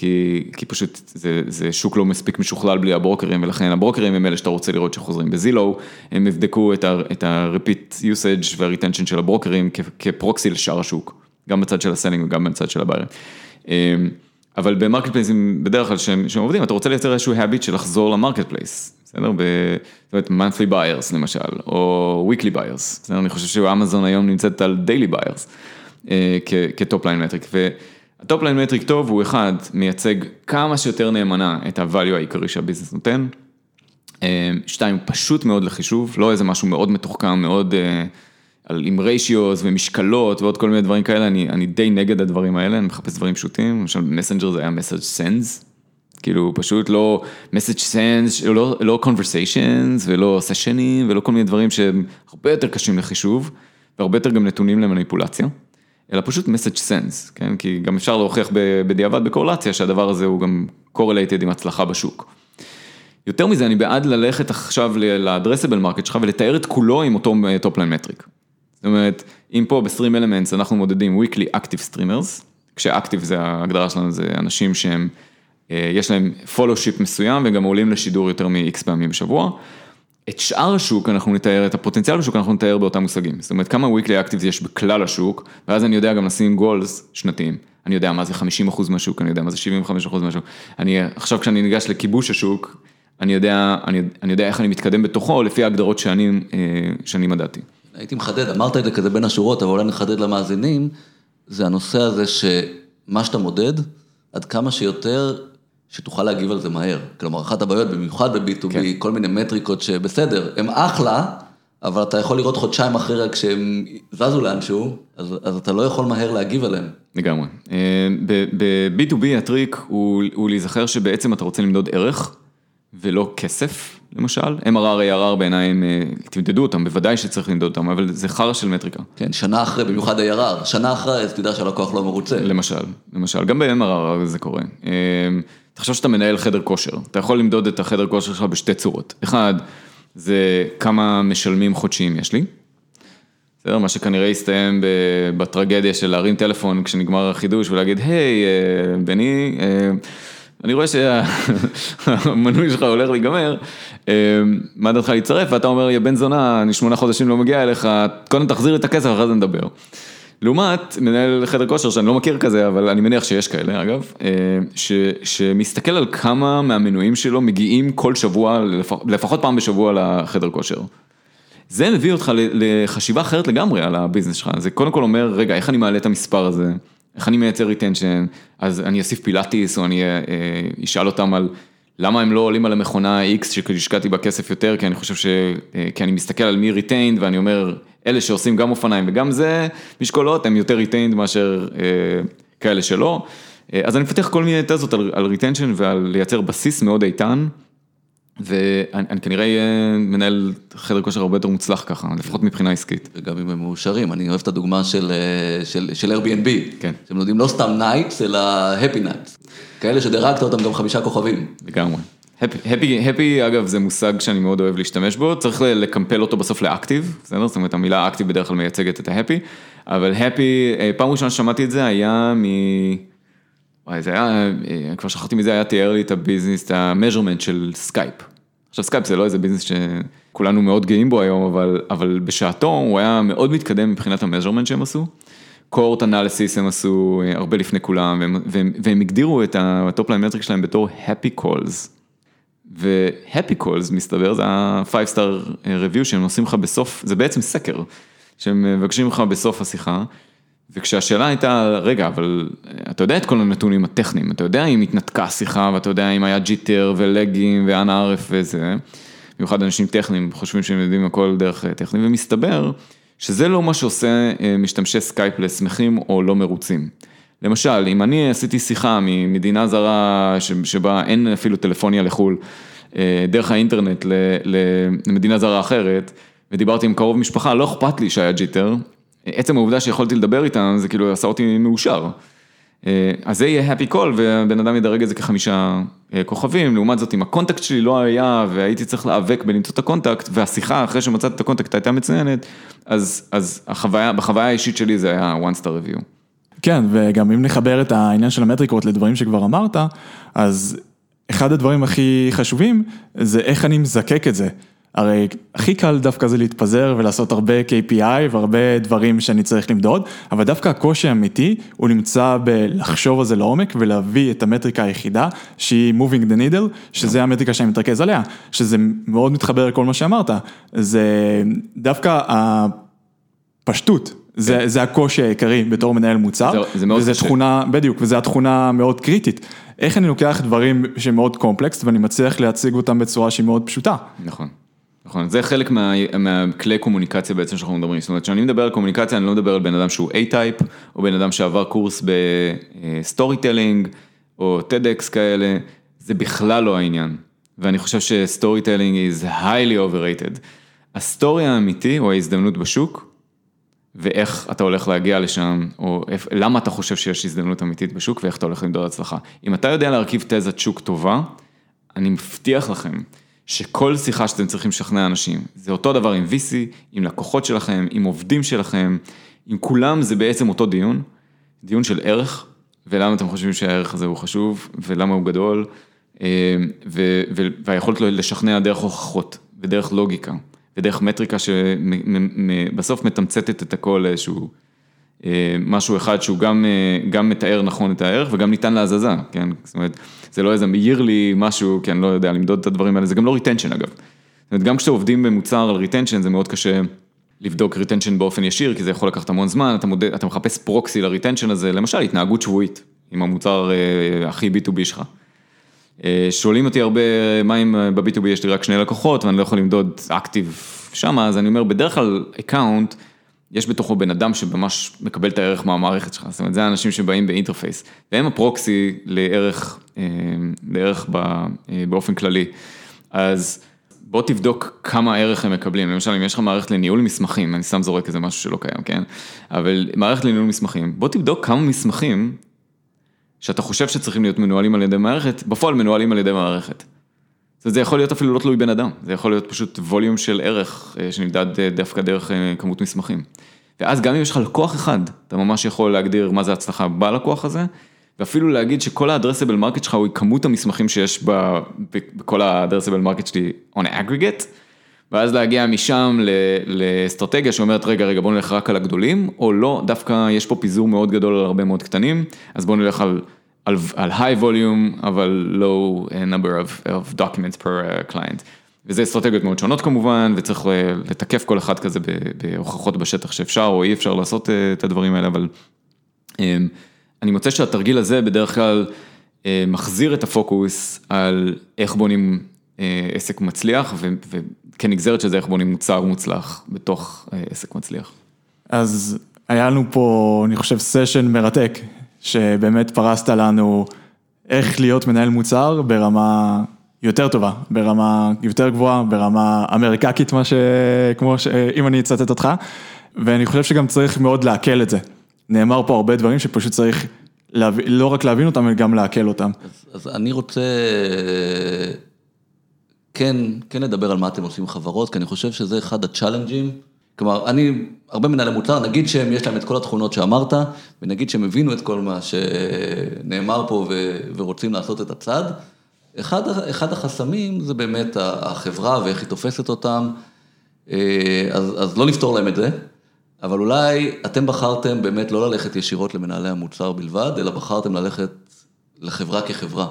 כי, כי פשוט זה, זה שוק לא מספיק משוכלל בלי הברוקרים, ולכן הברוקרים הם אלה שאתה רוצה לראות שחוזרים בזילו, הם יבדקו את ה-repeat usage וה-retention של הברוקרים כ proxy לשאר השוק, גם בצד של ה selling וגם בצד של הביירים. אבל במרקט פלייסים בדרך כלל שהם, שהם עובדים, אתה רוצה לייצר איזשהו habit של לחזור ל marketplace, בסדר? זאת אומרת, monthly buyers למשל, או weekly buyers, בסדר? אני חושב שאמזון היום נמצאת על daily buyers, כ top line metric. ה top line metric טוב הוא אחד, מייצג כמה שיותר נאמנה את ה value העיקרי שה business נותן. שתיים, פשוט מאוד לחישוב, לא איזה משהו מאוד מתוחכם, מאוד עם ratios ומשקלות ועוד כל מיני דברים כאלה, אני, אני די נגד הדברים האלה, אני מחפש דברים פשוטים, למשל מסנג'ר זה היה messages sent, כאילו פשוט לא messages sent, לא, לא conversations ולא סשנים ולא כל מיני דברים שהם הרבה יותר קשים לחישוב, והרבה יותר גם נתונים למניפולציה. אלא פשוט messages sent, כן? כי גם אפשר להוכיח בדיעבד בקורלציה שהדבר הזה הוא גם correlated עם הצלחה בשוק. יותר מזה, אני בעד ללכת עכשיו ל-addressable market שלך ולתאר את כולו עם אותו top line metric. זאת אומרת, אם פה ב-stream elements אנחנו מודדים weekly active streamers, כשאקטיב זה ההגדרה שלנו, זה אנשים שהם, אה, יש להם fellowship מסוים וגם עולים לשידור יותר מ-X פעמים בשבוע. את שאר השוק אנחנו נתאר, את הפוטנציאל בשוק אנחנו נתאר באותם מושגים. זאת אומרת, כמה weekly active יש בכלל השוק, ואז אני יודע גם לשים גולס שנתיים. אני יודע מה זה 50% מהשוק, אני יודע מה זה 75% מהשוק. אני, עכשיו כשאני ניגש לכיבוש השוק, אני יודע, אני, אני יודע איך אני מתקדם בתוכו לפי ההגדרות שאני, אה, שאני מדעתי. הייתי מחדד, אמרת את זה כזה בין השורות, אבל אולי נחדד למאזינים, זה הנושא הזה שמה שאתה מודד, עד כמה שיותר, שתוכל להגיב על זה מהר. כלומר, אחת הבעיות, במיוחד ב-B2B, כן. כל מיני מטריקות שבסדר, הם אחלה, אבל אתה יכול לראות חודשיים אחרי כשהם זזו לאנשהו, אז, אז אתה לא יכול מהר להגיב עליהם. לגמרי. אה, ב-B2B הטריק הוא, הוא להיזכר שבעצם אתה רוצה למדוד ערך. ולא כסף, למשל. MRR, ARR בעיניי, אה, תמדדו אותם, בוודאי שצריך למדוד אותם, אבל זה חרא של מטריקה. כן, שנה אחרי, במיוחד ARR, שנה אחרי, אז תדע שהלקוח לא מרוצה. למשל, למשל, גם ב-MRR זה קורה. אה, תחשוב שאתה מנהל חדר כושר, אתה יכול למדוד את החדר כושר שלך בשתי צורות. אחד, זה כמה משלמים חודשיים יש לי. בסדר, מה שכנראה יסתיים בטרגדיה של להרים טלפון כשנגמר החידוש ולהגיד, היי, אה, בני, אני רואה שהמנוי שלך הולך להיגמר, אמ, מה דעתך להצטרף? ואתה אומר, יא בן זונה, אני שמונה חודשים לא מגיע אליך, קודם תחזיר את הכסף, אחרי זה נדבר. לעומת מנהל חדר כושר, שאני לא מכיר כזה, אבל אני מניח שיש כאלה אגב, אה, ש, שמסתכל על כמה מהמנויים שלו מגיעים כל שבוע, לפחות פעם בשבוע לחדר כושר. זה מביא אותך לחשיבה אחרת לגמרי על הביזנס שלך, זה קודם כל אומר, רגע, איך אני מעלה את המספר הזה? איך אני מייצר retention, אז אני אוסיף פילאטיס, או אני אה, אה, אשאל אותם על למה הם לא עולים על המכונה X שהשקעתי בה כסף יותר, כי אני חושב ש... אה, כי אני מסתכל על מי retained, ואני אומר, אלה שעושים גם אופניים וגם זה משקולות, הם יותר retained מאשר כאלה שלא. אז אני מפתח כל מיני תזות על retention ועל לייצר בסיס מאוד איתן. ואני כנראה אהיה מנהל חדר כושר הרבה יותר מוצלח ככה, לפחות מבחינה עסקית. וגם אם הם מאושרים, אני אוהב את הדוגמה של, אה, של, של Airbnb. כן. שהם נותנים לא סתם nights, אלא happy nights. כאלה שדירגת אותם גם חמישה כוכבים. לגמרי. happy, happy אגב זה מושג שאני מאוד אוהב להשתמש בו, צריך לקמפל אותו בסוף ל active, בסדר? זאת אומרת המילה active בדרך כלל מייצגת את ה happy, אבל happy, אה, פעם ראשונה ששמעתי את זה היה מ... וואי, זה היה, אה, כבר שכחתי מזה, היה תיאר לי את ה business, את ה measurement של סקייפ. עכשיו סקייפ זה לא איזה business שכולנו מאוד גאים בו היום, אבל, אבל בשעתו הוא היה מאוד מתקדם מבחינת ה measurement שהם עשו. cohort analysis הם עשו אה, הרבה לפני כולם, והם, והם, והם הגדירו את ה top line metric שלהם בתור happy calls. ו-happy calls מסתבר זה ה-5 star review שהם עושים לך בסוף, זה בעצם סקר, שהם מבקשים לך בסוף השיחה. וכשהשאלה הייתה, רגע, אבל אה, אתה יודע את כל הנתונים הטכניים, אתה יודע אם התנתקה שיחה ואתה יודע אם היה jitter ולגים ואנא עארף וזה, במיוחד אנשים טכניים חושבים שהם יודעים הכל דרך אה, טכני, ומסתבר שזה לא מה שעושה אה, משתמשי סקייפ לשמחים או לא מרוצים. למשל, אם אני עשיתי שיחה ממדינה זרה שבה אין אפילו טלפוניה לחו"ל, דרך האינטרנט למדינה זרה אחרת, ודיברתי עם קרוב משפחה, לא אכפת לי שהיה jitter, עצם העובדה שיכולתי לדבר איתם, זה כאילו עשה אותי מאושר. אה, אז זה יהיה happy call ובן אדם ידרג את זה כחמישה אה, כוכבים, לעומת זאת אם ה contact שלי לא היה והייתי צריך להיאבק בלמצוא את ה contact והשיחה אחרי שמצאתי את ה contact הייתה מצוינת, אז, אז החוויה, בחוויה האישית שלי זה היה one star review. כן, וגם אם נחבר את העניין של המטריקות לדברים שכבר אמרת, אז אחד הדברים הכי חשובים זה איך אני מזקק את זה. הרי הכי קל דווקא זה להתפזר ולעשות הרבה KPI והרבה דברים שאני צריך למדוד, אבל דווקא הקושי האמיתי הוא נמצא בלחשוב על זה לעומק ולהביא את המטריקה היחידה שהיא moving the needle, שזה המטריקה שאני מתרכז עליה, שזה מאוד מתחבר לכל מה שאמרת, זה דווקא הפשטות. זה, כן. זה הקושי העיקרי בתור מנהל מוצר, זה, זה מאוד וזה קשה. תכונה, בדיוק, וזו התכונה מאוד קריטית. איך אני לוקח דברים שהם מאוד קומפלקס ואני מצליח להציג אותם בצורה שהיא מאוד פשוטה. נכון. נכון, זה חלק מה, מהכלי קומוניקציה בעצם שאנחנו מדברים, זאת אומרת, כשאני מדבר על קומוניקציה, אני לא מדבר על בן אדם שהוא A-type, או בן אדם שעבר קורס ב storytelling, או TEDx כאלה, זה בכלל לא העניין. ואני חושב ש storytelling is highly overrated. ה story האמיתי, או ההזדמנות בשוק, ואיך אתה הולך להגיע לשם, או למה אתה חושב שיש הזדמנות אמיתית בשוק ואיך אתה הולך למדוד הצלחה. אם אתה יודע להרכיב תזת שוק טובה, אני מבטיח לכם שכל שיחה שאתם צריכים לשכנע אנשים, זה אותו דבר עם VC, עם לקוחות שלכם, עם עובדים שלכם, עם כולם זה בעצם אותו דיון, דיון של ערך, ולמה אתם חושבים שהערך הזה הוא חשוב, ולמה הוא גדול, אה, והיכולת לשכנע דרך הוכחות, ודרך לוגיקה, ודרך מטריקה שבסוף מתמצתת את הכל לאיזשהו אה, משהו אחד שהוא גם, אה, גם מתאר נכון את הערך וגם ניתן להזזה, כן? זאת אומרת, זה לא איזה מעיר לי משהו, כי אני לא יודע למדוד את הדברים האלה, זה גם לא retention אגב. זאת אומרת, גם כשעובדים במוצר על retention זה מאוד קשה לבדוק retention באופן ישיר, כי זה יכול לקחת המון זמן, אתה, מודד, אתה מחפש proxy ל retention הזה, למשל התנהגות שבועית עם המוצר אה, הכי B2B שלך. שואלים אותי הרבה, מה אם ב-B2B יש לי רק שני לקוחות ואני לא יכול למדוד active שמה, אז אני אומר, בדרך כלל account, יש בתוכו בן אדם שממש מקבל את הערך מהמערכת שלך, זאת אומרת, זה האנשים שבאים ב interface, והם ה proxy לערך, אה, לערך אה, באופן כללי. אז בוא תבדוק כמה ערך הם מקבלים, למשל אם יש לך מערכת לניהול מסמכים, אני סתם זורק איזה משהו שלא קיים, כן? אבל מערכת לניהול מסמכים, בוא תבדוק כמה מסמכים שאתה חושב שצריכים להיות מנוהלים על ידי מערכת, בפועל מנוהלים על ידי מערכת. זאת אומרת, זה יכול להיות אפילו לא תלוי בן אדם, זה יכול להיות פשוט ווליום של ערך אה, שנמדד אה, דווקא דרך אה, כמות מסמכים. ואז גם אם יש לך לקוח אחד, אתה ממש יכול להגדיר מה זה הצלחה בלקוח הזה, ואפילו להגיד שכל ה addressable market שלך הוא כמות המסמכים שיש בכל ה addressable market שלי on aggregate, ואז להגיע משם לאסטרטגיה שאומרת רגע רגע בוא נלך רק על הגדולים, או לא, דווקא יש פה פיזור מאוד גדול על הרבה מאוד קטנים, אז בוא נלך על... על, על high volume, אבל low uh, number of, of documents per uh, client. וזה אסטרטגיות מאוד שונות כמובן, וצריך לתקף כל אחד כזה בהוכחות בשטח שאפשר או אי אפשר לעשות את הדברים האלה, אבל um, אני מוצא שהתרגיל הזה בדרך כלל מחזיר את הפוקוס על איך בונים עסק מצליח, וכנגזרת של זה איך בונים מוצר מוצלח בתוך עסק מצליח. אז היה לנו פה, אני חושב, סשן מרתק שבאמת פרסת לנו איך להיות מנהל מוצר ברמה יותר טובה, ברמה יותר גבוהה, ברמה אמריקקית, מה ש... כמו ש... אם אני אצטט אותך, ואני חושב שגם צריך מאוד לעכל את זה. נאמר פה הרבה דברים שפשוט צריך להב... לא רק להבין אותם, אלא גם לעכל אותם. אז, אז אני רוצה כן, כן לדבר על מה אתם עושים חברות, כי אני חושב שזה אחד הצ'אלנג'ים. כלומר, אני, הרבה מנהלי מוצר, נגיד שהם, יש להם את כל התכונות שאמרת, ונגיד שהם הבינו את כל מה שנאמר פה ו, ורוצים לעשות את הצד, אחד, אחד החסמים זה באמת החברה ואיך היא תופסת אותם, אה, אז, אז לא לפתור להם את זה, אבל אולי אתם בחרתם באמת לא ללכת ישירות למנהלי המוצר בלבד, אלא בחרתם ללכת לחברה כחברה.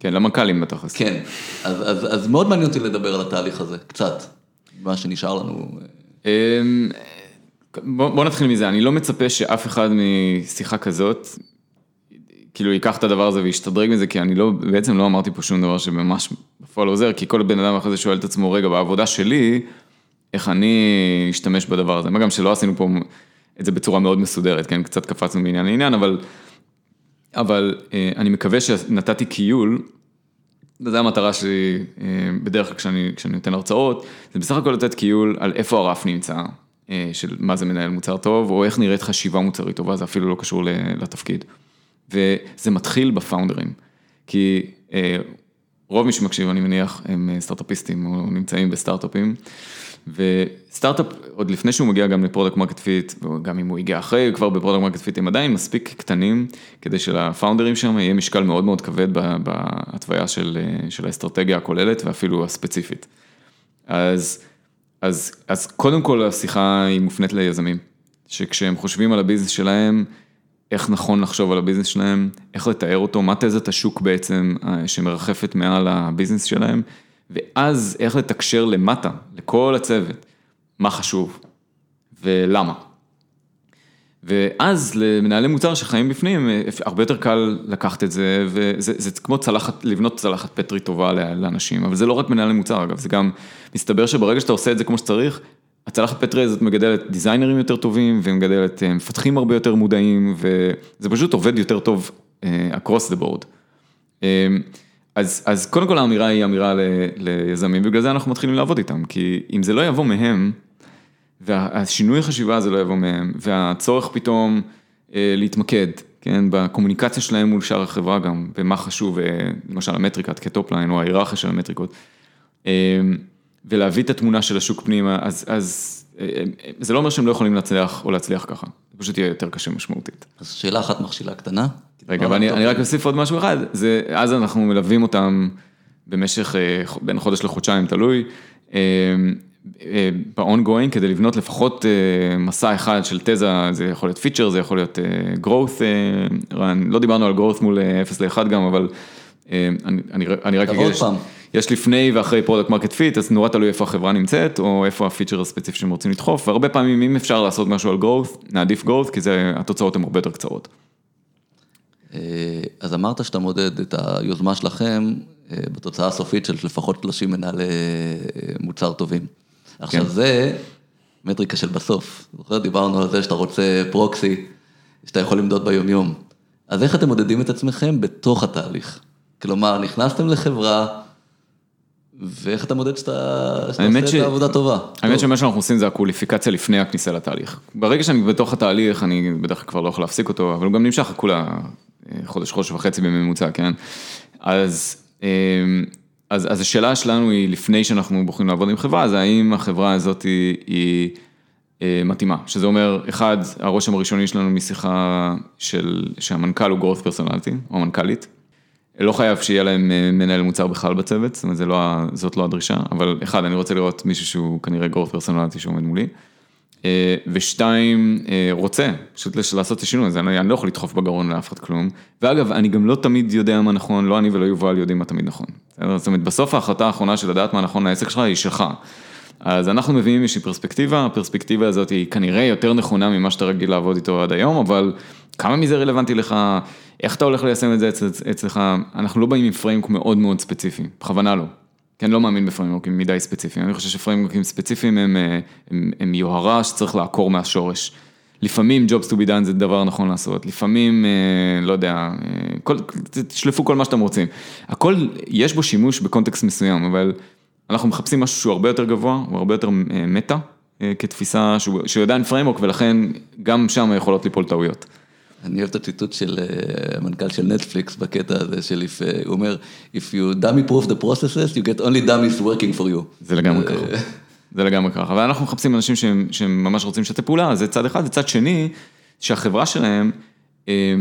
כן, למנכ"לים בתכלס. כן, אז, אז, אז מאוד מעניין אותי לדבר על התהליך הזה, קצת, מה שנשאר לנו. אמ, בוא, בוא נתחיל מזה, אני לא מצפה שאף אחד משיחה כזאת, כאילו ייקח את הדבר הזה וישתדרג מזה, כי אני לא, בעצם לא אמרתי פה שום דבר שממש בפועל עוזר, כי כל בן אדם אחרי זה שואל את עצמו, רגע, בעבודה שלי, איך אני אשתמש בדבר הזה, מה גם שלא עשינו פה את זה בצורה מאוד מסודרת, כן, קצת קפצנו מעניין לעניין, אבל, אבל אה, אני מקווה שנתתי קיול וזו המטרה שלי אה, בדרך כלל כשאני, כשאני נותן הרצאות, זה בסך הכל לתת קיול על איפה הרף נמצא, אה, של מה זה מנהל מוצר טוב, או איך נראית חשיבה מוצרית טובה, זה אפילו לא קשור לתפקיד. וזה מתחיל בפאונדרים, כי אה, רוב מי שמקשיב, אני מניח, הם סטארט-אפיסטים או נמצאים בסטארט-אפים. וסטארט-אפ, עוד לפני שהוא מגיע גם ל product market fit, וגם אם הוא הגיע אחרי, כבר ב product market fit, הם עדיין מספיק קטנים, כדי שלפאונדרים שם יהיה משקל מאוד מאוד כבד בהתוויה של, של האסטרטגיה הכוללת ואפילו הספציפית. אז, אז, אז קודם כל השיחה היא מופנית ליזמים, שכשהם חושבים על ה business שלהם, איך נכון לחשוב על ה business שלהם, איך לתאר אותו, מה תזת השוק בעצם אה, שמרחפת מעל ה business שלהם. ואז איך לתקשר למטה, לכל הצוות, מה חשוב ולמה. ואז למנהלי מוצר שחיים בפנים, הרבה יותר קל לקחת את זה, וזה זה כמו צלחת, לבנות צלחת פטרי טובה לאנשים, אבל זה לא רק מנהלי מוצר אגב, זה גם, מסתבר שברגע שאתה עושה את זה כמו שצריך, הצלחת פטרי הזאת מגדלת דיזיינרים יותר טובים, ומגדלת אה, מפתחים הרבה יותר מודעים, וזה פשוט עובד יותר טוב uh, across the board. Uh, אז, אז קודם כל האמירה היא אמירה ל, ליזמים, ובגלל זה אנחנו מתחילים לעבוד איתם, כי אם זה לא יבוא מהם, והשינוי חשיבה הזה לא יבוא מהם, והצורך פתאום אה, להתמקד, כן, בקומוניקציה שלהם מול שאר החברה גם, ומה חשוב, אה, למשל המטריקת כטופליין או ההיררכיה של המטריקות, אה, ולהביא את התמונה של השוק פנימה, אז, אז אה, אה, זה לא אומר שהם לא יכולים להצליח או להצליח ככה, זה פשוט יהיה יותר קשה משמעותית. אז שאלה אחת מכשילה קטנה. רגע, ואני אני רק אוסיף עוד משהו אחד, זה, אז אנחנו מלווים אותם במשך אה, בין חודש לחודשיים, תלוי, ב-ongoing כדי לבנות לפחות מסע אחד של תזה, זה יכול להיות פיצ'ר, זה יכול להיות growth, רן, לא דיברנו על growth מול 0 ל-1 גם, אבל אני, אני, אני רק אגיד, יש לפני ואחרי product market fit, אז נורא תלוי איפה החברה נמצאת, או איפה הפיצ'ר הספציפי שהם רוצים לדחוף, והרבה פעמים אם אפשר לעשות משהו על growth, נעדיף growth, כי זה, התוצאות הן הרבה יותר קצרות. אה, אז אמרת שאתה מודד את היוזמה שלכם אה, בתוצאה הסופית של לפחות 30 מנהלי אה, מוצר טובים. עכשיו כן. זה מטריקה של בסוף, זוכר דיברנו על זה שאתה רוצה proxy, שאתה יכול למדוד ביומיום. אז איך אתם מודדים את עצמכם בתוך התהליך? כלומר, נכנסתם לחברה, ואיך אתה מודד שאתה עושה את העבודה טובה? האמת שמה שאנחנו עושים זה הקוליפיקציה לפני הכניסה לתהליך. ברגע שאני בתוך התהליך, אני בדרך כלל כבר לא יכול להפסיק אותו, אבל הוא גם נמשך כולה חודש, חודש וחצי בממוצע, כן? אז, אמ, אז, אז השאלה שלנו היא, לפני שאנחנו בוחרים לעבוד עם חברה, זה האם החברה הזאת היא, היא אה, מתאימה. שזה אומר, אחד, הרושם הראשוני שלנו משיחה של, שהמנכ"ל הוא growth personality, או המנכ"לית. לא חייב שיהיה להם אה, מנהל מוצר בכלל בצוות, זאת אומרת, לא, זאת לא הדרישה, אבל אחד, אני רוצה לראות מישהו שהוא כנראה growth personality שעומד מולי. אה, ושתיים, אה, רוצה, פשוט לעשות את השינוי הזה, אני, אני לא יכול לדחוף בגרון לאף אחד כלום. ואגב, אני גם לא תמיד יודע מה נכון, לא אני ולא יובל יודעים מה תמיד נכון. זאת אומרת, בסוף ההחלטה האחרונה של לדעת מה נכון לעסק שלך היא שלך. אז אנחנו מביאים איזושהי פרספקטיבה, הפרספקטיבה הזאת היא כנראה יותר נכונה ממה שאתה רגיל לעבוד איתו עד היום, אבל כמה מזה רלוונטי לך, איך אתה הולך ליישם את זה אצלך, אנחנו לא באים עם פריימק מאוד מאוד ספציפי, בכוונה לא. כי אני לא מאמין בפריימורקים מדי ספציפיים, אני חושב שפריימורקים ספציפיים הם, הם, הם הם יוהרה שצריך לעקור מהשורש. לפעמים Jobs to be done זה דבר נכון לעשות, לפעמים, אה, לא יודע, אה, כל, תשלפו כל מה שאתם רוצים. הכל, יש בו שימוש בקונטקסט מסוים, אבל אנחנו מחפשים משהו שהוא הרבה יותר גבוה, הוא הרבה יותר אה, מטא, כתפיסה שהוא, שהוא עדיין framework, ולכן גם שם יכולות ליפול טעויות. אני אוהב את הציטוט של אה, המנכ"ל של נטפליקס בקטע הזה של, אה, הוא אומר, If you dummy proof the processes, you get only dummies working for you. זה לגמרי ככה. זה לגמרי ככה, ואנחנו מחפשים אנשים שהם, שהם ממש רוצים לשתף פעולה, זה צד אחד, וצד שני, שהחברה שלהם אה,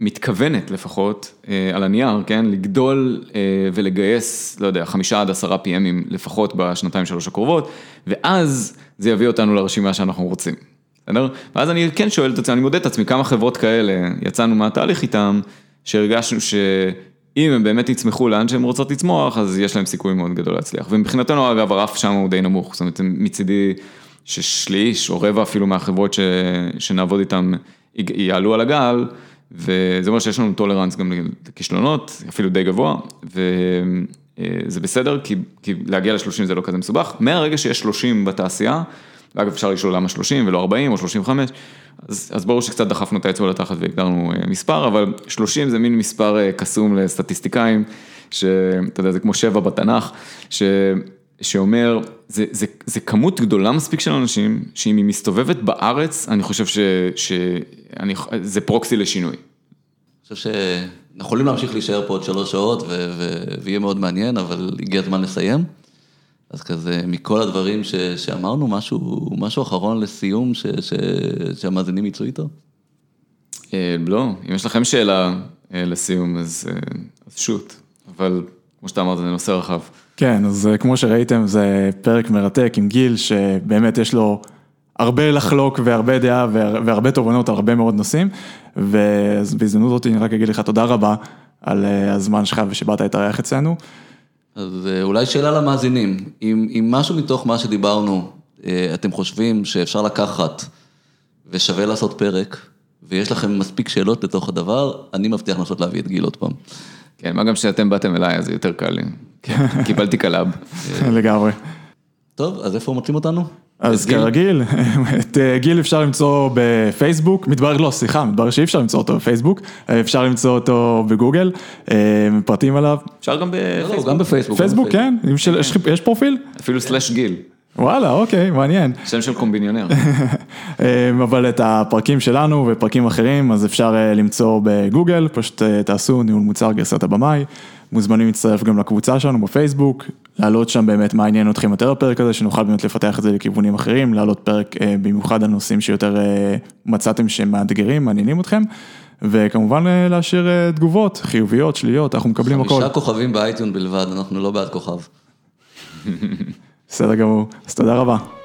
מתכוונת לפחות, אה, על הנייר, כן, לגדול אה, ולגייס, לא יודע, חמישה עד עשרה PMים לפחות בשנתיים שלוש הקרובות, ואז זה יביא אותנו לרשימה שאנחנו רוצים. בסדר? ואז אני כן שואל את עצמי, אני מודד את עצמי, כמה חברות כאלה יצאנו מהתהליך איתם, שהרגשנו שאם הם באמת יצמחו לאן שהם רוצות לצמוח, אז יש להם סיכוי מאוד גדול להצליח. ומבחינתנו, אגב, הרף שם הוא די נמוך, זאת אומרת, מצידי ששליש או רבע אפילו מהחברות ש... שנעבוד איתם יעלו על הגל, וזה אומר שיש לנו טולרנס גם לכישלונות, אפילו די גבוה, וזה בסדר, כי, כי להגיע ל-30 זה לא כזה מסובך. מהרגע שיש 30 בתעשייה, ואגב, אפשר לשאול למה 30 ולא 40 או 35, אז, אז ברור שקצת דחפנו את האצבע לתחת והגדרנו אה, מספר, אבל 30 זה מין מספר אה, קסום לסטטיסטיקאים, שאתה יודע, זה כמו שבע בתנ"ך, ש... שאומר, זה, זה, זה כמות גדולה מספיק של אנשים, שאם היא מסתובבת בארץ, אני חושב ש, שאני, זה פרוקסי לשינוי. אני חושב שאנחנו יכולים להמשיך להישאר פה עוד שלוש שעות, ו, ו, ויהיה מאוד מעניין, אבל הגיע הזמן לסיים. אז כזה, מכל הדברים ש, שאמרנו, משהו, משהו אחרון לסיום ש, ש, שהמאזינים יצאו איתו? אה, לא, אם יש לכם שאלה אה, לסיום, אז, אה, אז שוט, אבל כמו שאתה אמרת, זה נושא רחב. כן, אז כמו שראיתם, זה פרק מרתק עם גיל, שבאמת יש לו הרבה לחלוק והרבה דעה והרבה תובנות על הרבה מאוד נושאים, ובהזדמנות זאת אני רק אגיד לך תודה רבה על הזמן שלך ושבאת להתארח אצלנו. אז אה, אולי שאלה למאזינים, אם, אם משהו מתוך מה שדיברנו, אה, אתם חושבים שאפשר לקחת ושווה לעשות פרק, ויש לכם מספיק שאלות לתוך הדבר, אני מבטיח לנסות להביא את גיל עוד פעם. כן, מה גם שאתם באתם אליי, אז זה יותר קל לי. כן. קיבלתי קלאב. לגמרי. טוב, אז איפה מוצאים אותנו? אז כרגיל, את אה, גיל אפשר למצוא בפייסבוק, מתברר לא, סליחה, מתברר שאי אפשר למצוא אותו בפייסבוק, אה, אפשר למצוא אותו בגוגל, אה, פרטים עליו. אפשר גם בפייסבוק. גם בפייסבוק. פייסבוק, כן, יש פרופיל? אפילו slash גיל. וואלה, אוקיי, מעניין. שם של קומביניונר. אבל את הפרקים שלנו ופרקים אחרים, אז אפשר למצוא בגוגל, פשוט תעשו ניהול מוצר גרסת הבמאי. מוזמנים להצטרף גם לקבוצה שלנו בפייסבוק, להעלות שם באמת מה עניין אתכם יותר בפרק הזה, שנוכל באמת לפתח את זה לכיוונים אחרים, להעלות פרק אה, במיוחד על נושאים שיותר מצאתם שהם מאתגרים, מעניינים אתכם. וכמובן להשאיר תגובות חיוביות, שליליות, אנחנו מקבלים הכל. חמישה כוכבים באייטיון בלבד, אנחנו לא בעד כוכב. בסדר גמור, אז תודה רבה.